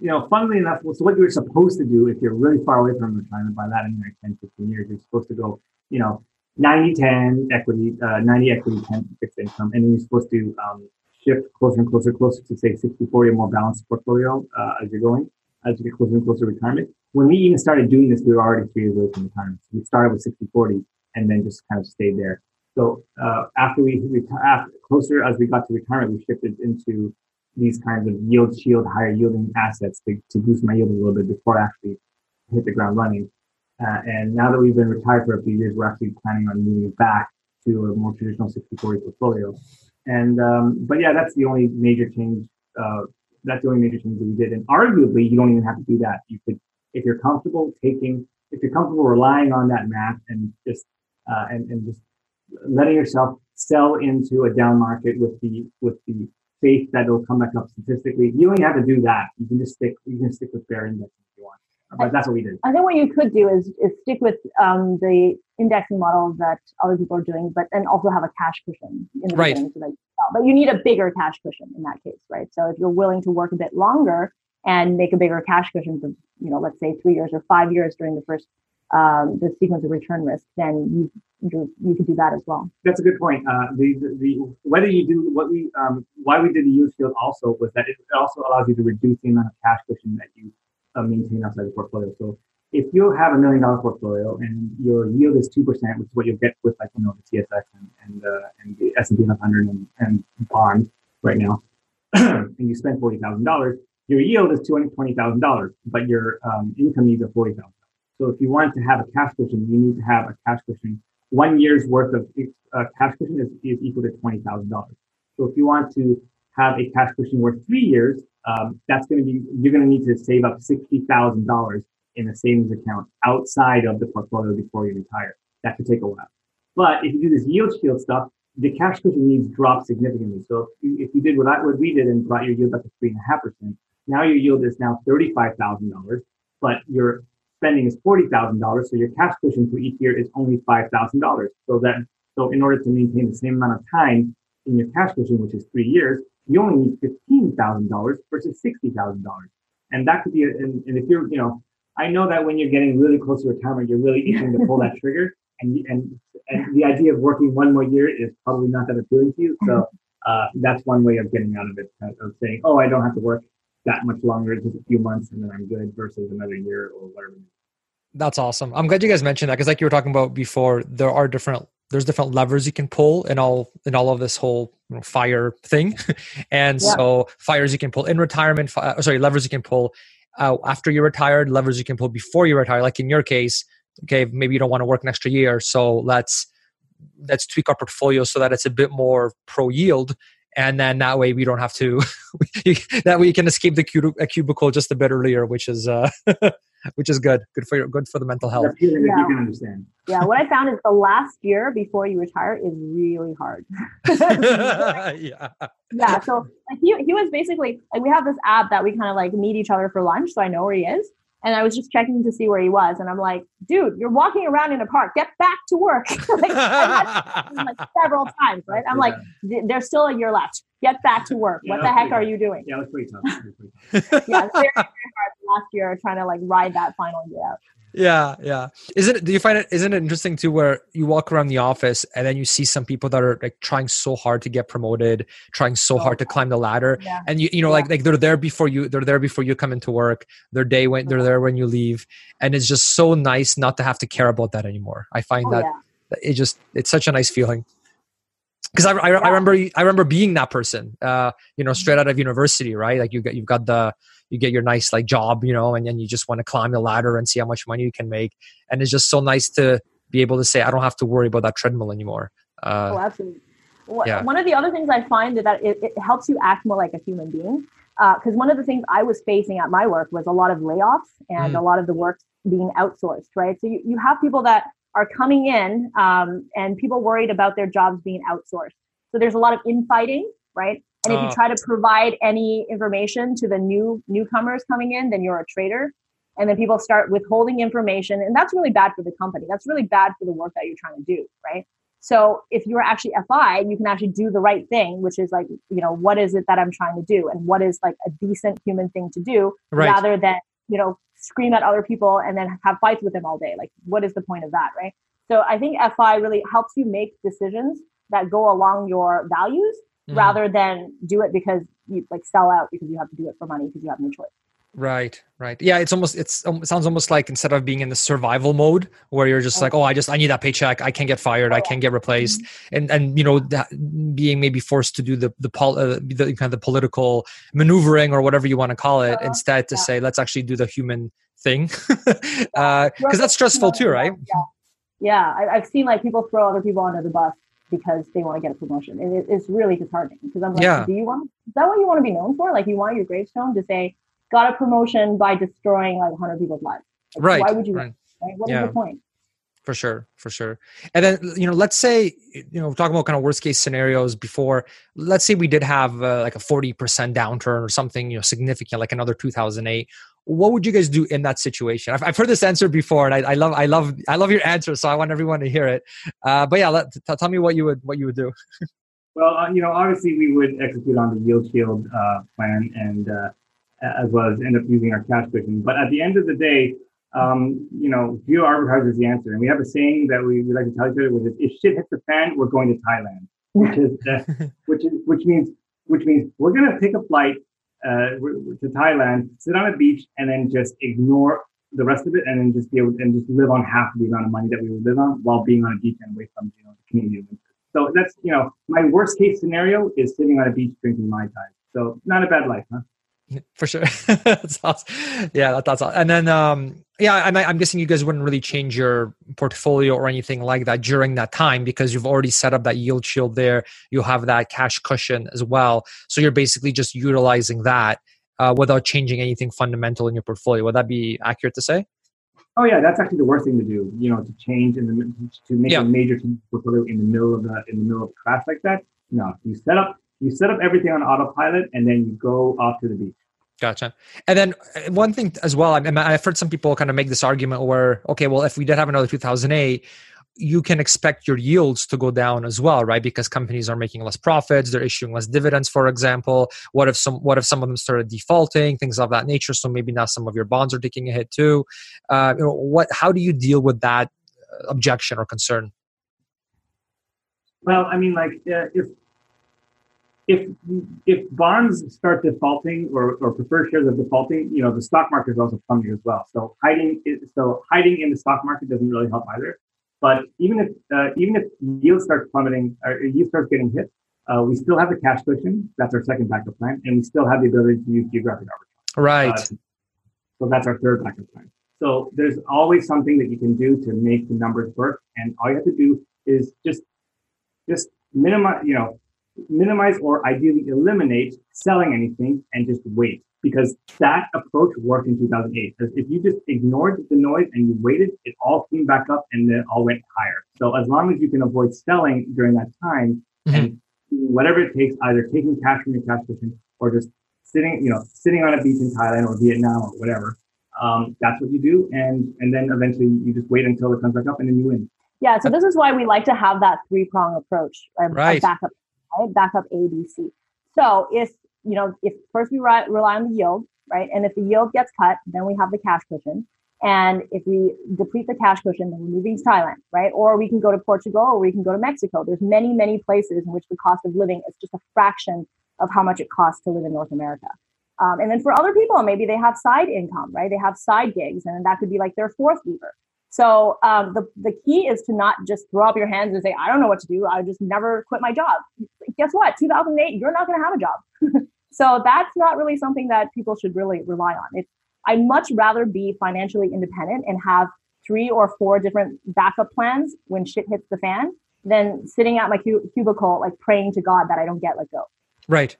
you know, funnily enough, so what you're supposed to do if you're really far away from retirement, by that I mean like 10, 15 years, you're supposed to go, you know, 90 10 equity, uh, 90 equity, 10 fixed income. And then you're supposed to um, shift closer and closer, closer to say 60 40 or more balanced portfolio uh, as you're going, as you get closer and closer to retirement. When we even started doing this, we were already three years away from retirement. So we started with 60 40 and then just kind of stayed there. So uh, after we, after, closer as we got to retirement, we shifted into these kinds of yield shield, higher yielding assets to, to boost my yield a little bit before I actually hit the ground running. Uh, and now that we've been retired for a few years, we're actually planning on moving back to a more traditional 60-40 portfolio. And um, but yeah, that's the only major change uh, that's the only major change that we did. And arguably, you don't even have to do that. You could, if you're comfortable taking, if you're comfortable relying on that math and just uh, and, and just letting yourself sell into a down market with the with the faith that it'll come back up statistically. You don't even have to do that. You can just stick. You can stick with bare index if you want. But that's what we did. I think what you could do is, is stick with um, the indexing model that other people are doing, but then also have a cash cushion in the right. beginning. So that, but you need a bigger cash cushion in that case, right? So if you're willing to work a bit longer and make a bigger cash cushion for, you know, let's say three years or five years during the first um, the sequence of return risk, then you you, could do that as well. That's a good point. Uh, the, the, the whether you do what we um, why we did the yield shield also was that it also allows you to reduce the amount of cash cushion that you uh, maintain outside the portfolio. So if you have a million dollar portfolio and your yield is two percent, which is what you'll get with like you know the TSX and and, uh, and the S and P 500 and, and bonds right now, and you spend forty thousand dollars, your yield is two hundred twenty thousand dollars, but your um, income needs are forty thousand. So if you want to have a cash cushion, you need to have a cash cushion. One year's worth of uh, cash cushion is, is equal to twenty thousand dollars. So if you want to have a cash cushion worth three years, um, that's going to be you're going to need to save up sixty thousand dollars in a savings account outside of the portfolio before you retire. That could take a while. But if you do this yield shield stuff, the cash cushion needs drop significantly. So if you, if you did what, I, what we did and brought your yield up to three and a half percent, now your yield is now thirty-five thousand dollars, but your spending is forty thousand dollars, so your cash cushion for each year is only five thousand dollars. So that so in order to maintain the same amount of time in your cash cushion, which is three years, you only need fifteen thousand dollars versus sixty thousand dollars. And that could be, and, and if you're, you know, I know that when you're getting really close to retirement, you're really itching to pull that trigger, and and and the idea of working one more year is probably not that appealing to you. So uh, that's one way of getting out of it, of saying, oh, I don't have to work that much longer, just a few months, and then I'm good versus another year or whatever. That's awesome. I'm glad you guys mentioned that because, like you were talking about before, there are different there's different levers you can pull in all in all of this whole you know, fire thing, and yeah. so fires you can pull in retirement. Uh, sorry, levers you can pull uh, after you're retired, levers you can pull before you retire. Like in your case, okay, maybe you don't want to work an extra year, so let's let's tweak our portfolio so that it's a bit more pro yield and then that way we don't have to that way you can escape the cubicle just a bit earlier which is uh which is good. Good for your good for the mental health. Yeah. you can understand. Yeah what i found is the last year before you retire is really hard. Yeah. Yeah so like he, he was basically like we have this app that we kind of like meet each other for lunch so i know where he is and I was just checking to see where he was. And I'm like, dude, you're walking around in a park. Get back to work. like, like, several times, right? I'm like, there's still a year left. Get back to work. Yeah, what the heck are you doing? Yeah, it was pretty tough. yeah, it's very, very hard last year trying to like ride that final year out yeah yeah isn't it do you find it isn't it interesting too where you walk around the office and then you see some people that are like trying so hard to get promoted trying so oh, hard to climb the ladder yeah. and you you know yeah. like like they're there before you they're there before you come into work their day when they're uh-huh. there when you leave and it's just so nice not to have to care about that anymore i find oh, that yeah. it just it's such a nice feeling because I, I, I, remember I remember being that person, uh, you know, straight out of university, right? Like you got you've got the you get your nice like job, you know, and then you just want to climb the ladder and see how much money you can make. And it's just so nice to be able to say, I don't have to worry about that treadmill anymore. Uh, oh, absolutely. yeah. One of the other things I find is that it, it helps you act more like a human being. Because uh, one of the things I was facing at my work was a lot of layoffs and mm. a lot of the work being outsourced, right? So you, you have people that are coming in um, and people worried about their jobs being outsourced. So there's a lot of infighting, right? And if you uh. try to provide any information to the new newcomers coming in, then you're a traitor. And then people start withholding information, and that's really bad for the company. That's really bad for the work that you're trying to do, right? So if you're actually FI, you can actually do the right thing, which is like, you know, what is it that I'm trying to do, and what is like a decent human thing to do, right. rather than you know scream at other people and then have fights with them all day. Like, what is the point of that, right? So I think FI really helps you make decisions that go along your values mm. rather than do it because you like sell out because you have to do it for money because you have no choice. Right, right. Yeah, it's almost it's um, it sounds almost like instead of being in the survival mode where you're just like, oh, I just I need that paycheck, I can't get fired, I can't get replaced, mm-hmm. and and you know that being maybe forced to do the the, pol- uh, the kind of the political maneuvering or whatever you want to call it, uh, instead to yeah. say let's actually do the human thing, because uh, that's stressful too, right? Yeah, yeah. I, have seen like people throw other people under the bus because they want to get a promotion. And it, it's really disheartening because I'm like, Yeah. do you want, is that what you want to be known for? Like you want your gravestone to say, got a promotion by destroying like 100 people's lives. Like, Right. Why would you, right. right? What is Yeah. the point? for sure for sure and then you know let's say you know we're talking about kind of worst case scenarios before let's say we did have uh, like a 40% downturn or something you know significant like another 2008 what would you guys do in that situation i've, I've heard this answer before and I, I love i love i love your answer so i want everyone to hear it uh, but yeah let, t- tell me what you would what you would do Well, uh, you know, obviously we would execute on the yield shield uh, plan and uh, as well as end up using our cash cushion. But at the end of the day, um, you know, geo arbitrage is the answer. And we have a saying that we, we like to tell each other, which is if shit hits the fan, we're going to Thailand, which is uh, which is which means which means we're going to take a flight uh, to Thailand, sit on a beach, and then just ignore the rest of it, and then just be able and just live on half the amount of money that we would live on while being on a beach and away from you know the Canadian winter. So that's you know my worst case scenario is sitting on a beach drinking mai tai. So not a bad life, huh? For sure that's awesome. yeah that, that's awesome. and then um yeah I'm, I'm guessing you guys wouldn't really change your portfolio or anything like that during that time because you've already set up that yield shield there you'll have that cash cushion as well so you're basically just utilizing that uh, without changing anything fundamental in your portfolio would that be accurate to say Oh yeah, that's actually the worst thing to do. You know, to change in the to make Yeah. a major change portfolio in the middle of the in the middle of a crash like that. No, you set up you set up everything on autopilot and then you go off to the beach. Gotcha. And then uh, one thing as well, I mean, I've heard some people kind of make this argument where, okay, well, if we did have another 2008, you can expect your yields to go down as well, right? Because companies are making less profits, they're issuing less dividends, for example. What if some what if some of them started defaulting, things of that nature? So maybe now some of your bonds are taking a hit too. Uh, you know, what? How do you deal with that uh, objection or concern? Well, I mean, like uh, if if if bonds start defaulting or, or preferred shares are defaulting, you know, the stock market is also plummeting as well. So hiding so hiding in the stock market doesn't really help either. But even if uh, even if yield starts plummeting or yield starts getting hit, uh, we still have the cash cushion. That's our second backup plan, and we still have the ability to use geographic arbitrage. Right. Uh, so that's our third backup plan. So there's always something that you can do to make the numbers work, and all you have to do is just just minimize, you know, minimize or ideally eliminate selling anything and just wait because that approach worked in 2008. Because if you just ignored the noise and you waited, it all came back up and then all went higher. So as long as you can avoid selling during that time Mhm. and whatever it takes, either taking cash from your cash cushion or just sitting, you know, sitting on a beach in Thailand or Vietnam or whatever, um, that's what you do. And and then eventually you just wait until it comes back up and then you win. Yeah, so this is why we like to have that three prong approach, um, of Right. backup, right? Backup A, B, C. So if you know, if first we rely on the yield, right, and if the yield gets cut, then we have the cash cushion, and if we deplete the cash cushion, then we're moving to Thailand, right? Or we can go to Portugal, or we can go to Mexico. There's many, many places in which the cost of living is just a fraction of how much it costs to live in North America. Um, and then for other people, maybe they have side income, right? They have side gigs, and that could be like their fourth lever. So um, the the key is to not just throw up your hands and say, "I don't know what to do. I just never quit my job." Guess what? 2008, you're not going to have a job. so that's not really something that people should really rely on. It's I'd much rather be financially independent and have three or four different backup plans when shit hits the fan than sitting at my cu- cubicle like praying to God that I don't get let go. Right.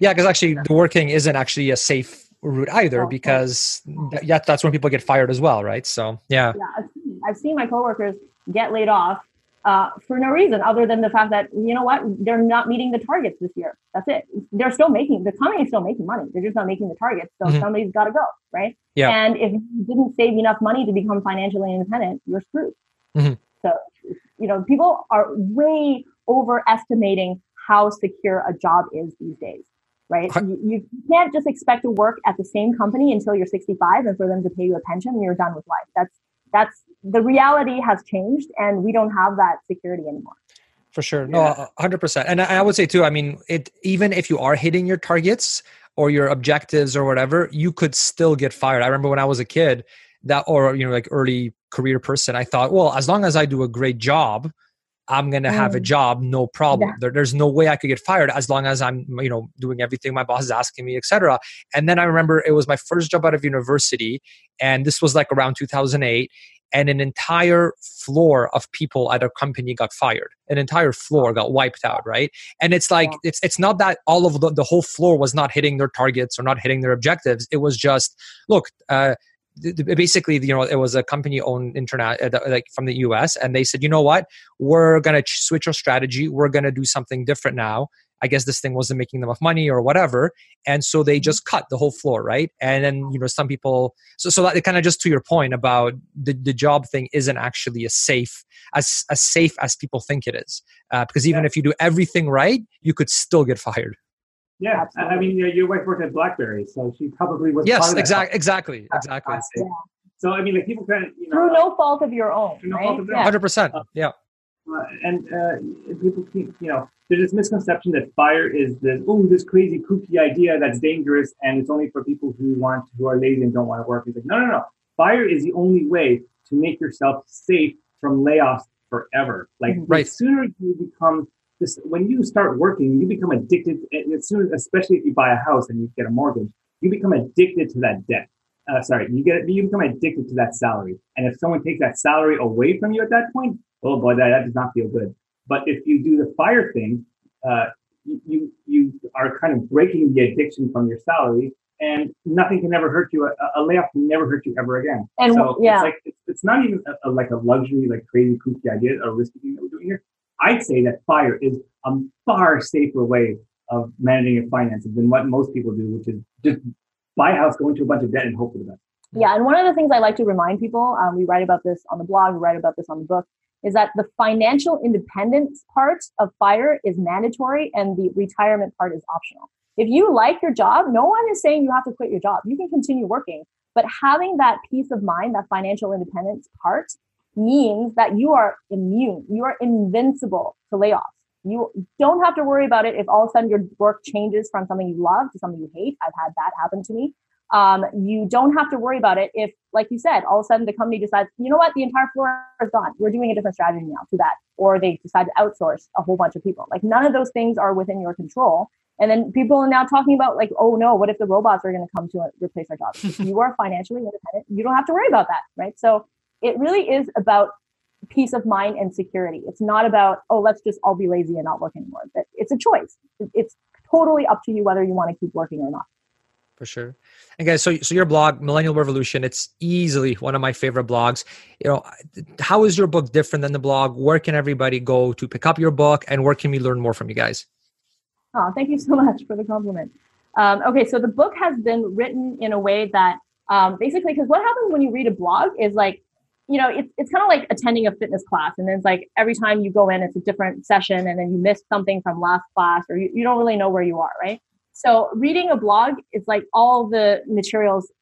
Yeah, because actually the working isn't actually a safe route either Oh, right. because yeah, that's when people get fired as well, right? So yeah. Yeah, I've seen, I've seen my coworkers get laid off uh, for no reason other than the fact that you know what they're not meeting the targets this year. That's it. They're still making the company is still making money. They're just not making the targets. So Mhm. somebody's got to go, right? Yeah. And if you didn't save enough money to become financially independent, you're screwed. Mhm. So you know people are way overestimating how secure a job is these days. Right? You, you can't just expect to work at the same company until you're 65 and for them to pay you a pension and you're done with life. That's that's the reality has changed and we don't have that security anymore. For sure. No, Yeah. hundred percent. And I I would say too, I mean, it even if you are hitting your targets or your objectives or whatever, you could still get fired. I remember when I was a kid that or you know, like early career person, I thought, well, as long as I do a great job, I'm gonna have a Mm. job, no problem. Yeah. There, there's no way I could get fired as long as I'm, you know, doing everything my boss is asking me, etc. And then I remember it was my first job out of university, and this was like around 2008. and an entire floor of people at a company got fired. An entire floor got wiped out, right? And it's like yeah. it's it's not that all of the, the whole floor was not hitting their targets or not hitting their objectives. It was just look, uh, basically you know it was a company owned internet uh, like from the us and they said you know what we're going to switch our strategy we're going to do something different now I guess this thing wasn't making them enough money or whatever. And so they just cut the whole floor, right? And then, you know, some people, so, so that kind of just to your point about the, the job thing isn't actually as safe, as, as safe as people think it is. Uh, because even yeah. if you do everything right, you could still get fired. Yeah, Absolutely. I mean, your wife worked at BlackBerry, so she probably was. Yes, exactly, exactly, exactly. Yeah. So I mean, like people kind of, you know, through no fault of your own, right? Hundred percent. Yeah. Uh, and uh, people keep, you know, there's this misconception that fire is this, oh, this crazy, kooky idea that's dangerous and it's only for people who want, who are lazy and don't want to work. It's like, no, no, no. Fire is the only way to make yourself safe from layoffs forever. Like, right. the sooner you become this, when you start working, you become addicted. As soon, as especially if you buy a house and you get a mortgage, you become addicted to that debt. Uh, sorry, you get you become addicted to that salary. And if someone takes that salary away from you at that point, oh boy, that, that does not feel good. But if you do the fire thing, uh, you you are kind of breaking the addiction from your salary, and nothing can ever hurt you. A, a layoff can never hurt you ever again. And so yeah. it's like it's, it's not even a, a, like a luxury, like crazy kooky idea, a risky thing that we're doing here. I'd say that fire is a far safer way of managing your finances than what most people do, which is just buy a house, go into a bunch of debt, and hope for the best. Yeah, and one of the things I like to remind people, um, we write about this on the blog, we write about this on the book, is that the financial independence part of FIRE is mandatory and the retirement part is optional. If you like your job, no one is saying you have to quit your job. You can continue working, but having that peace of mind, that financial independence part means that you are immune. You are invincible to layoffs. You don't have to worry about it if all of a sudden your work changes from something you love to something you hate. I've had that happen to me um, you don't have to worry about it if, like you said, all of a sudden the company decides, you know what, the entire floor is gone. We're doing a different strategy now to that. Or they decide to outsource a whole bunch of people. Like none of those things are within your control. And then people are now talking about like, oh no, what if the robots are going to come to replace our jobs? you are financially independent, you don't have to worry about that, right? So it really is about peace of mind and security. It's not about, oh, let's just all be lazy and not work anymore. But it's a choice. It's totally up to you whether you want to keep working or not for sure. And guys, so so your blog, Millennial Revolution, it's easily one of my favorite blogs. You know, how is your book different than the blog? Where can everybody go to pick up your book, and where can we learn more from you guys? Oh, thank you so much for the compliment. Um, okay, so the book has been written in a way that um, basically, because what happens when you read a blog is like, you know, it's it's kind of like attending a fitness class, and it's like every time you go in, it's a different session, and then you miss something from last class, or you, you don't really know where you are, right? So reading a blog is like all the materials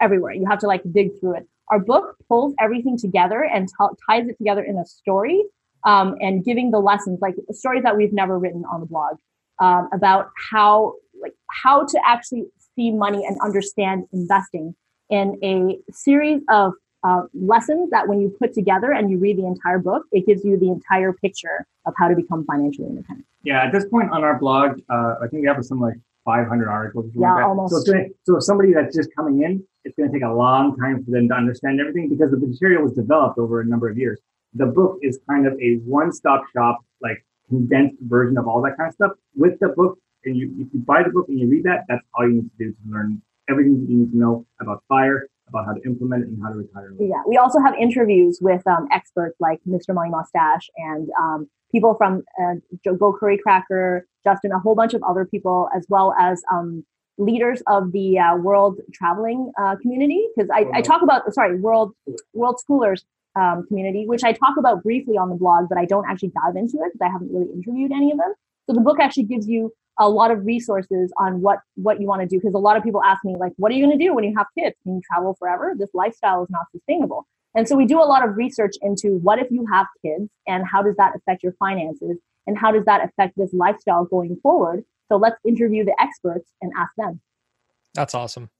everywhere. You have to like dig through it. Our book pulls everything together and t- ties it together in a story um, and giving the lessons, like stories that we've never written on the blog um, about how like how to actually see money and understand investing in a series of uh, lessons that when you put together and you read the entire book, it gives you the entire picture of how to become financially independent. Yeah, at this point on our blog, uh, I think we have some like 500 articles. Yeah, like almost. So, gonna, so somebody that's just coming in, it's going to take a long time for them to understand everything because the material was developed over a number of years. The book is kind of a one-stop shop, like condensed version of all that kind of stuff. With the book, and you if you buy the book and you read that, that's all you need to do to learn everything that you need to know about fire, about how to implement it and how to retire. Yeah, we also have interviews with um, experts like Mr. Money Mustache and um, people from uh, Go Curry Cracker, Justin, a whole bunch of other people, as well as um, leaders of the uh, world traveling uh, community. Because I, I, talk about, sorry, world world schoolers um, community, which I talk about briefly on the blog, but I don't actually dive into it because I haven't really interviewed any of them. So the book actually gives you a lot of resources on what what you want to do because a lot of people ask me like what are you going to do when you have kids can you travel forever this lifestyle is not sustainable and so we do a lot of research into what if you have kids and how does that affect your finances and how does that affect this lifestyle going forward? So let's interview the experts and ask them. That's awesome.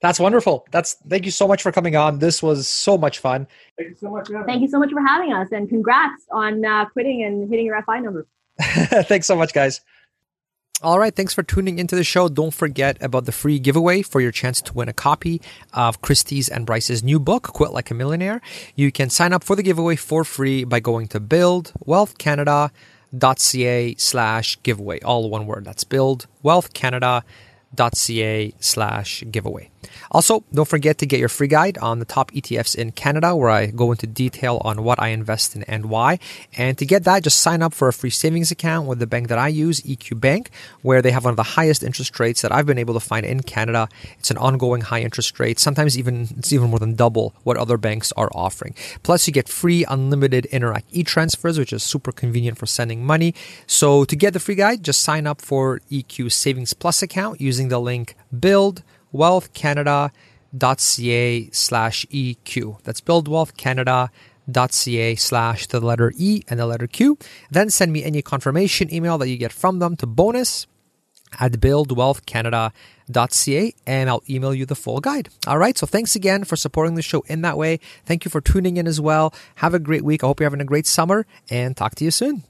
That's wonderful. That's thank you so much for coming on. This was so much fun. Thank you so much. Thank you so much for having us, and congrats on uh, quitting and hitting your FI number. Thanks so much, guys. All right, thanks for tuning into the show. Don't forget about the free giveaway for your chance to win a copy of Kristy's and Bryce's new book, Quit Like a Millionaire. You can sign up for the giveaway for free by going to buildwealthcanada.ca slash giveaway. All one word. That's buildwealthcanada.ca slash giveaway. Also, don't forget to get your free guide on the top ETFs in Canada, where I go into detail on what I invest in and why. And to get that, just sign up for a free savings account with the bank that I use, EQ Bank, where they have one of the highest interest rates that I've been able to find in Canada. It's an ongoing high interest rate. Sometimes even it's even more than double what other banks are offering. Plus, you get free unlimited Interac e-transfers, which is super convenient for sending money. So to get the free guide, just sign up for EQ Savings Plus account using the link build buildwealthcanada.ca slash EQ. That's buildwealthcanada.ca slash the letter E and the letter Q. Then send me any confirmation email that you get from them to bonus at buildwealthcanada.ca and I'll email you the full guide. All right. So thanks again for supporting the show in that way. Thank you for tuning in as well. Have a great week. I hope you're having a great summer and talk to you soon.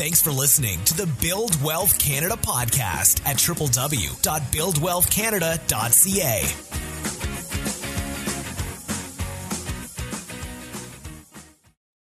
Thanks for listening to the Build Wealth Canada podcast at www.buildwealthcanada.ca.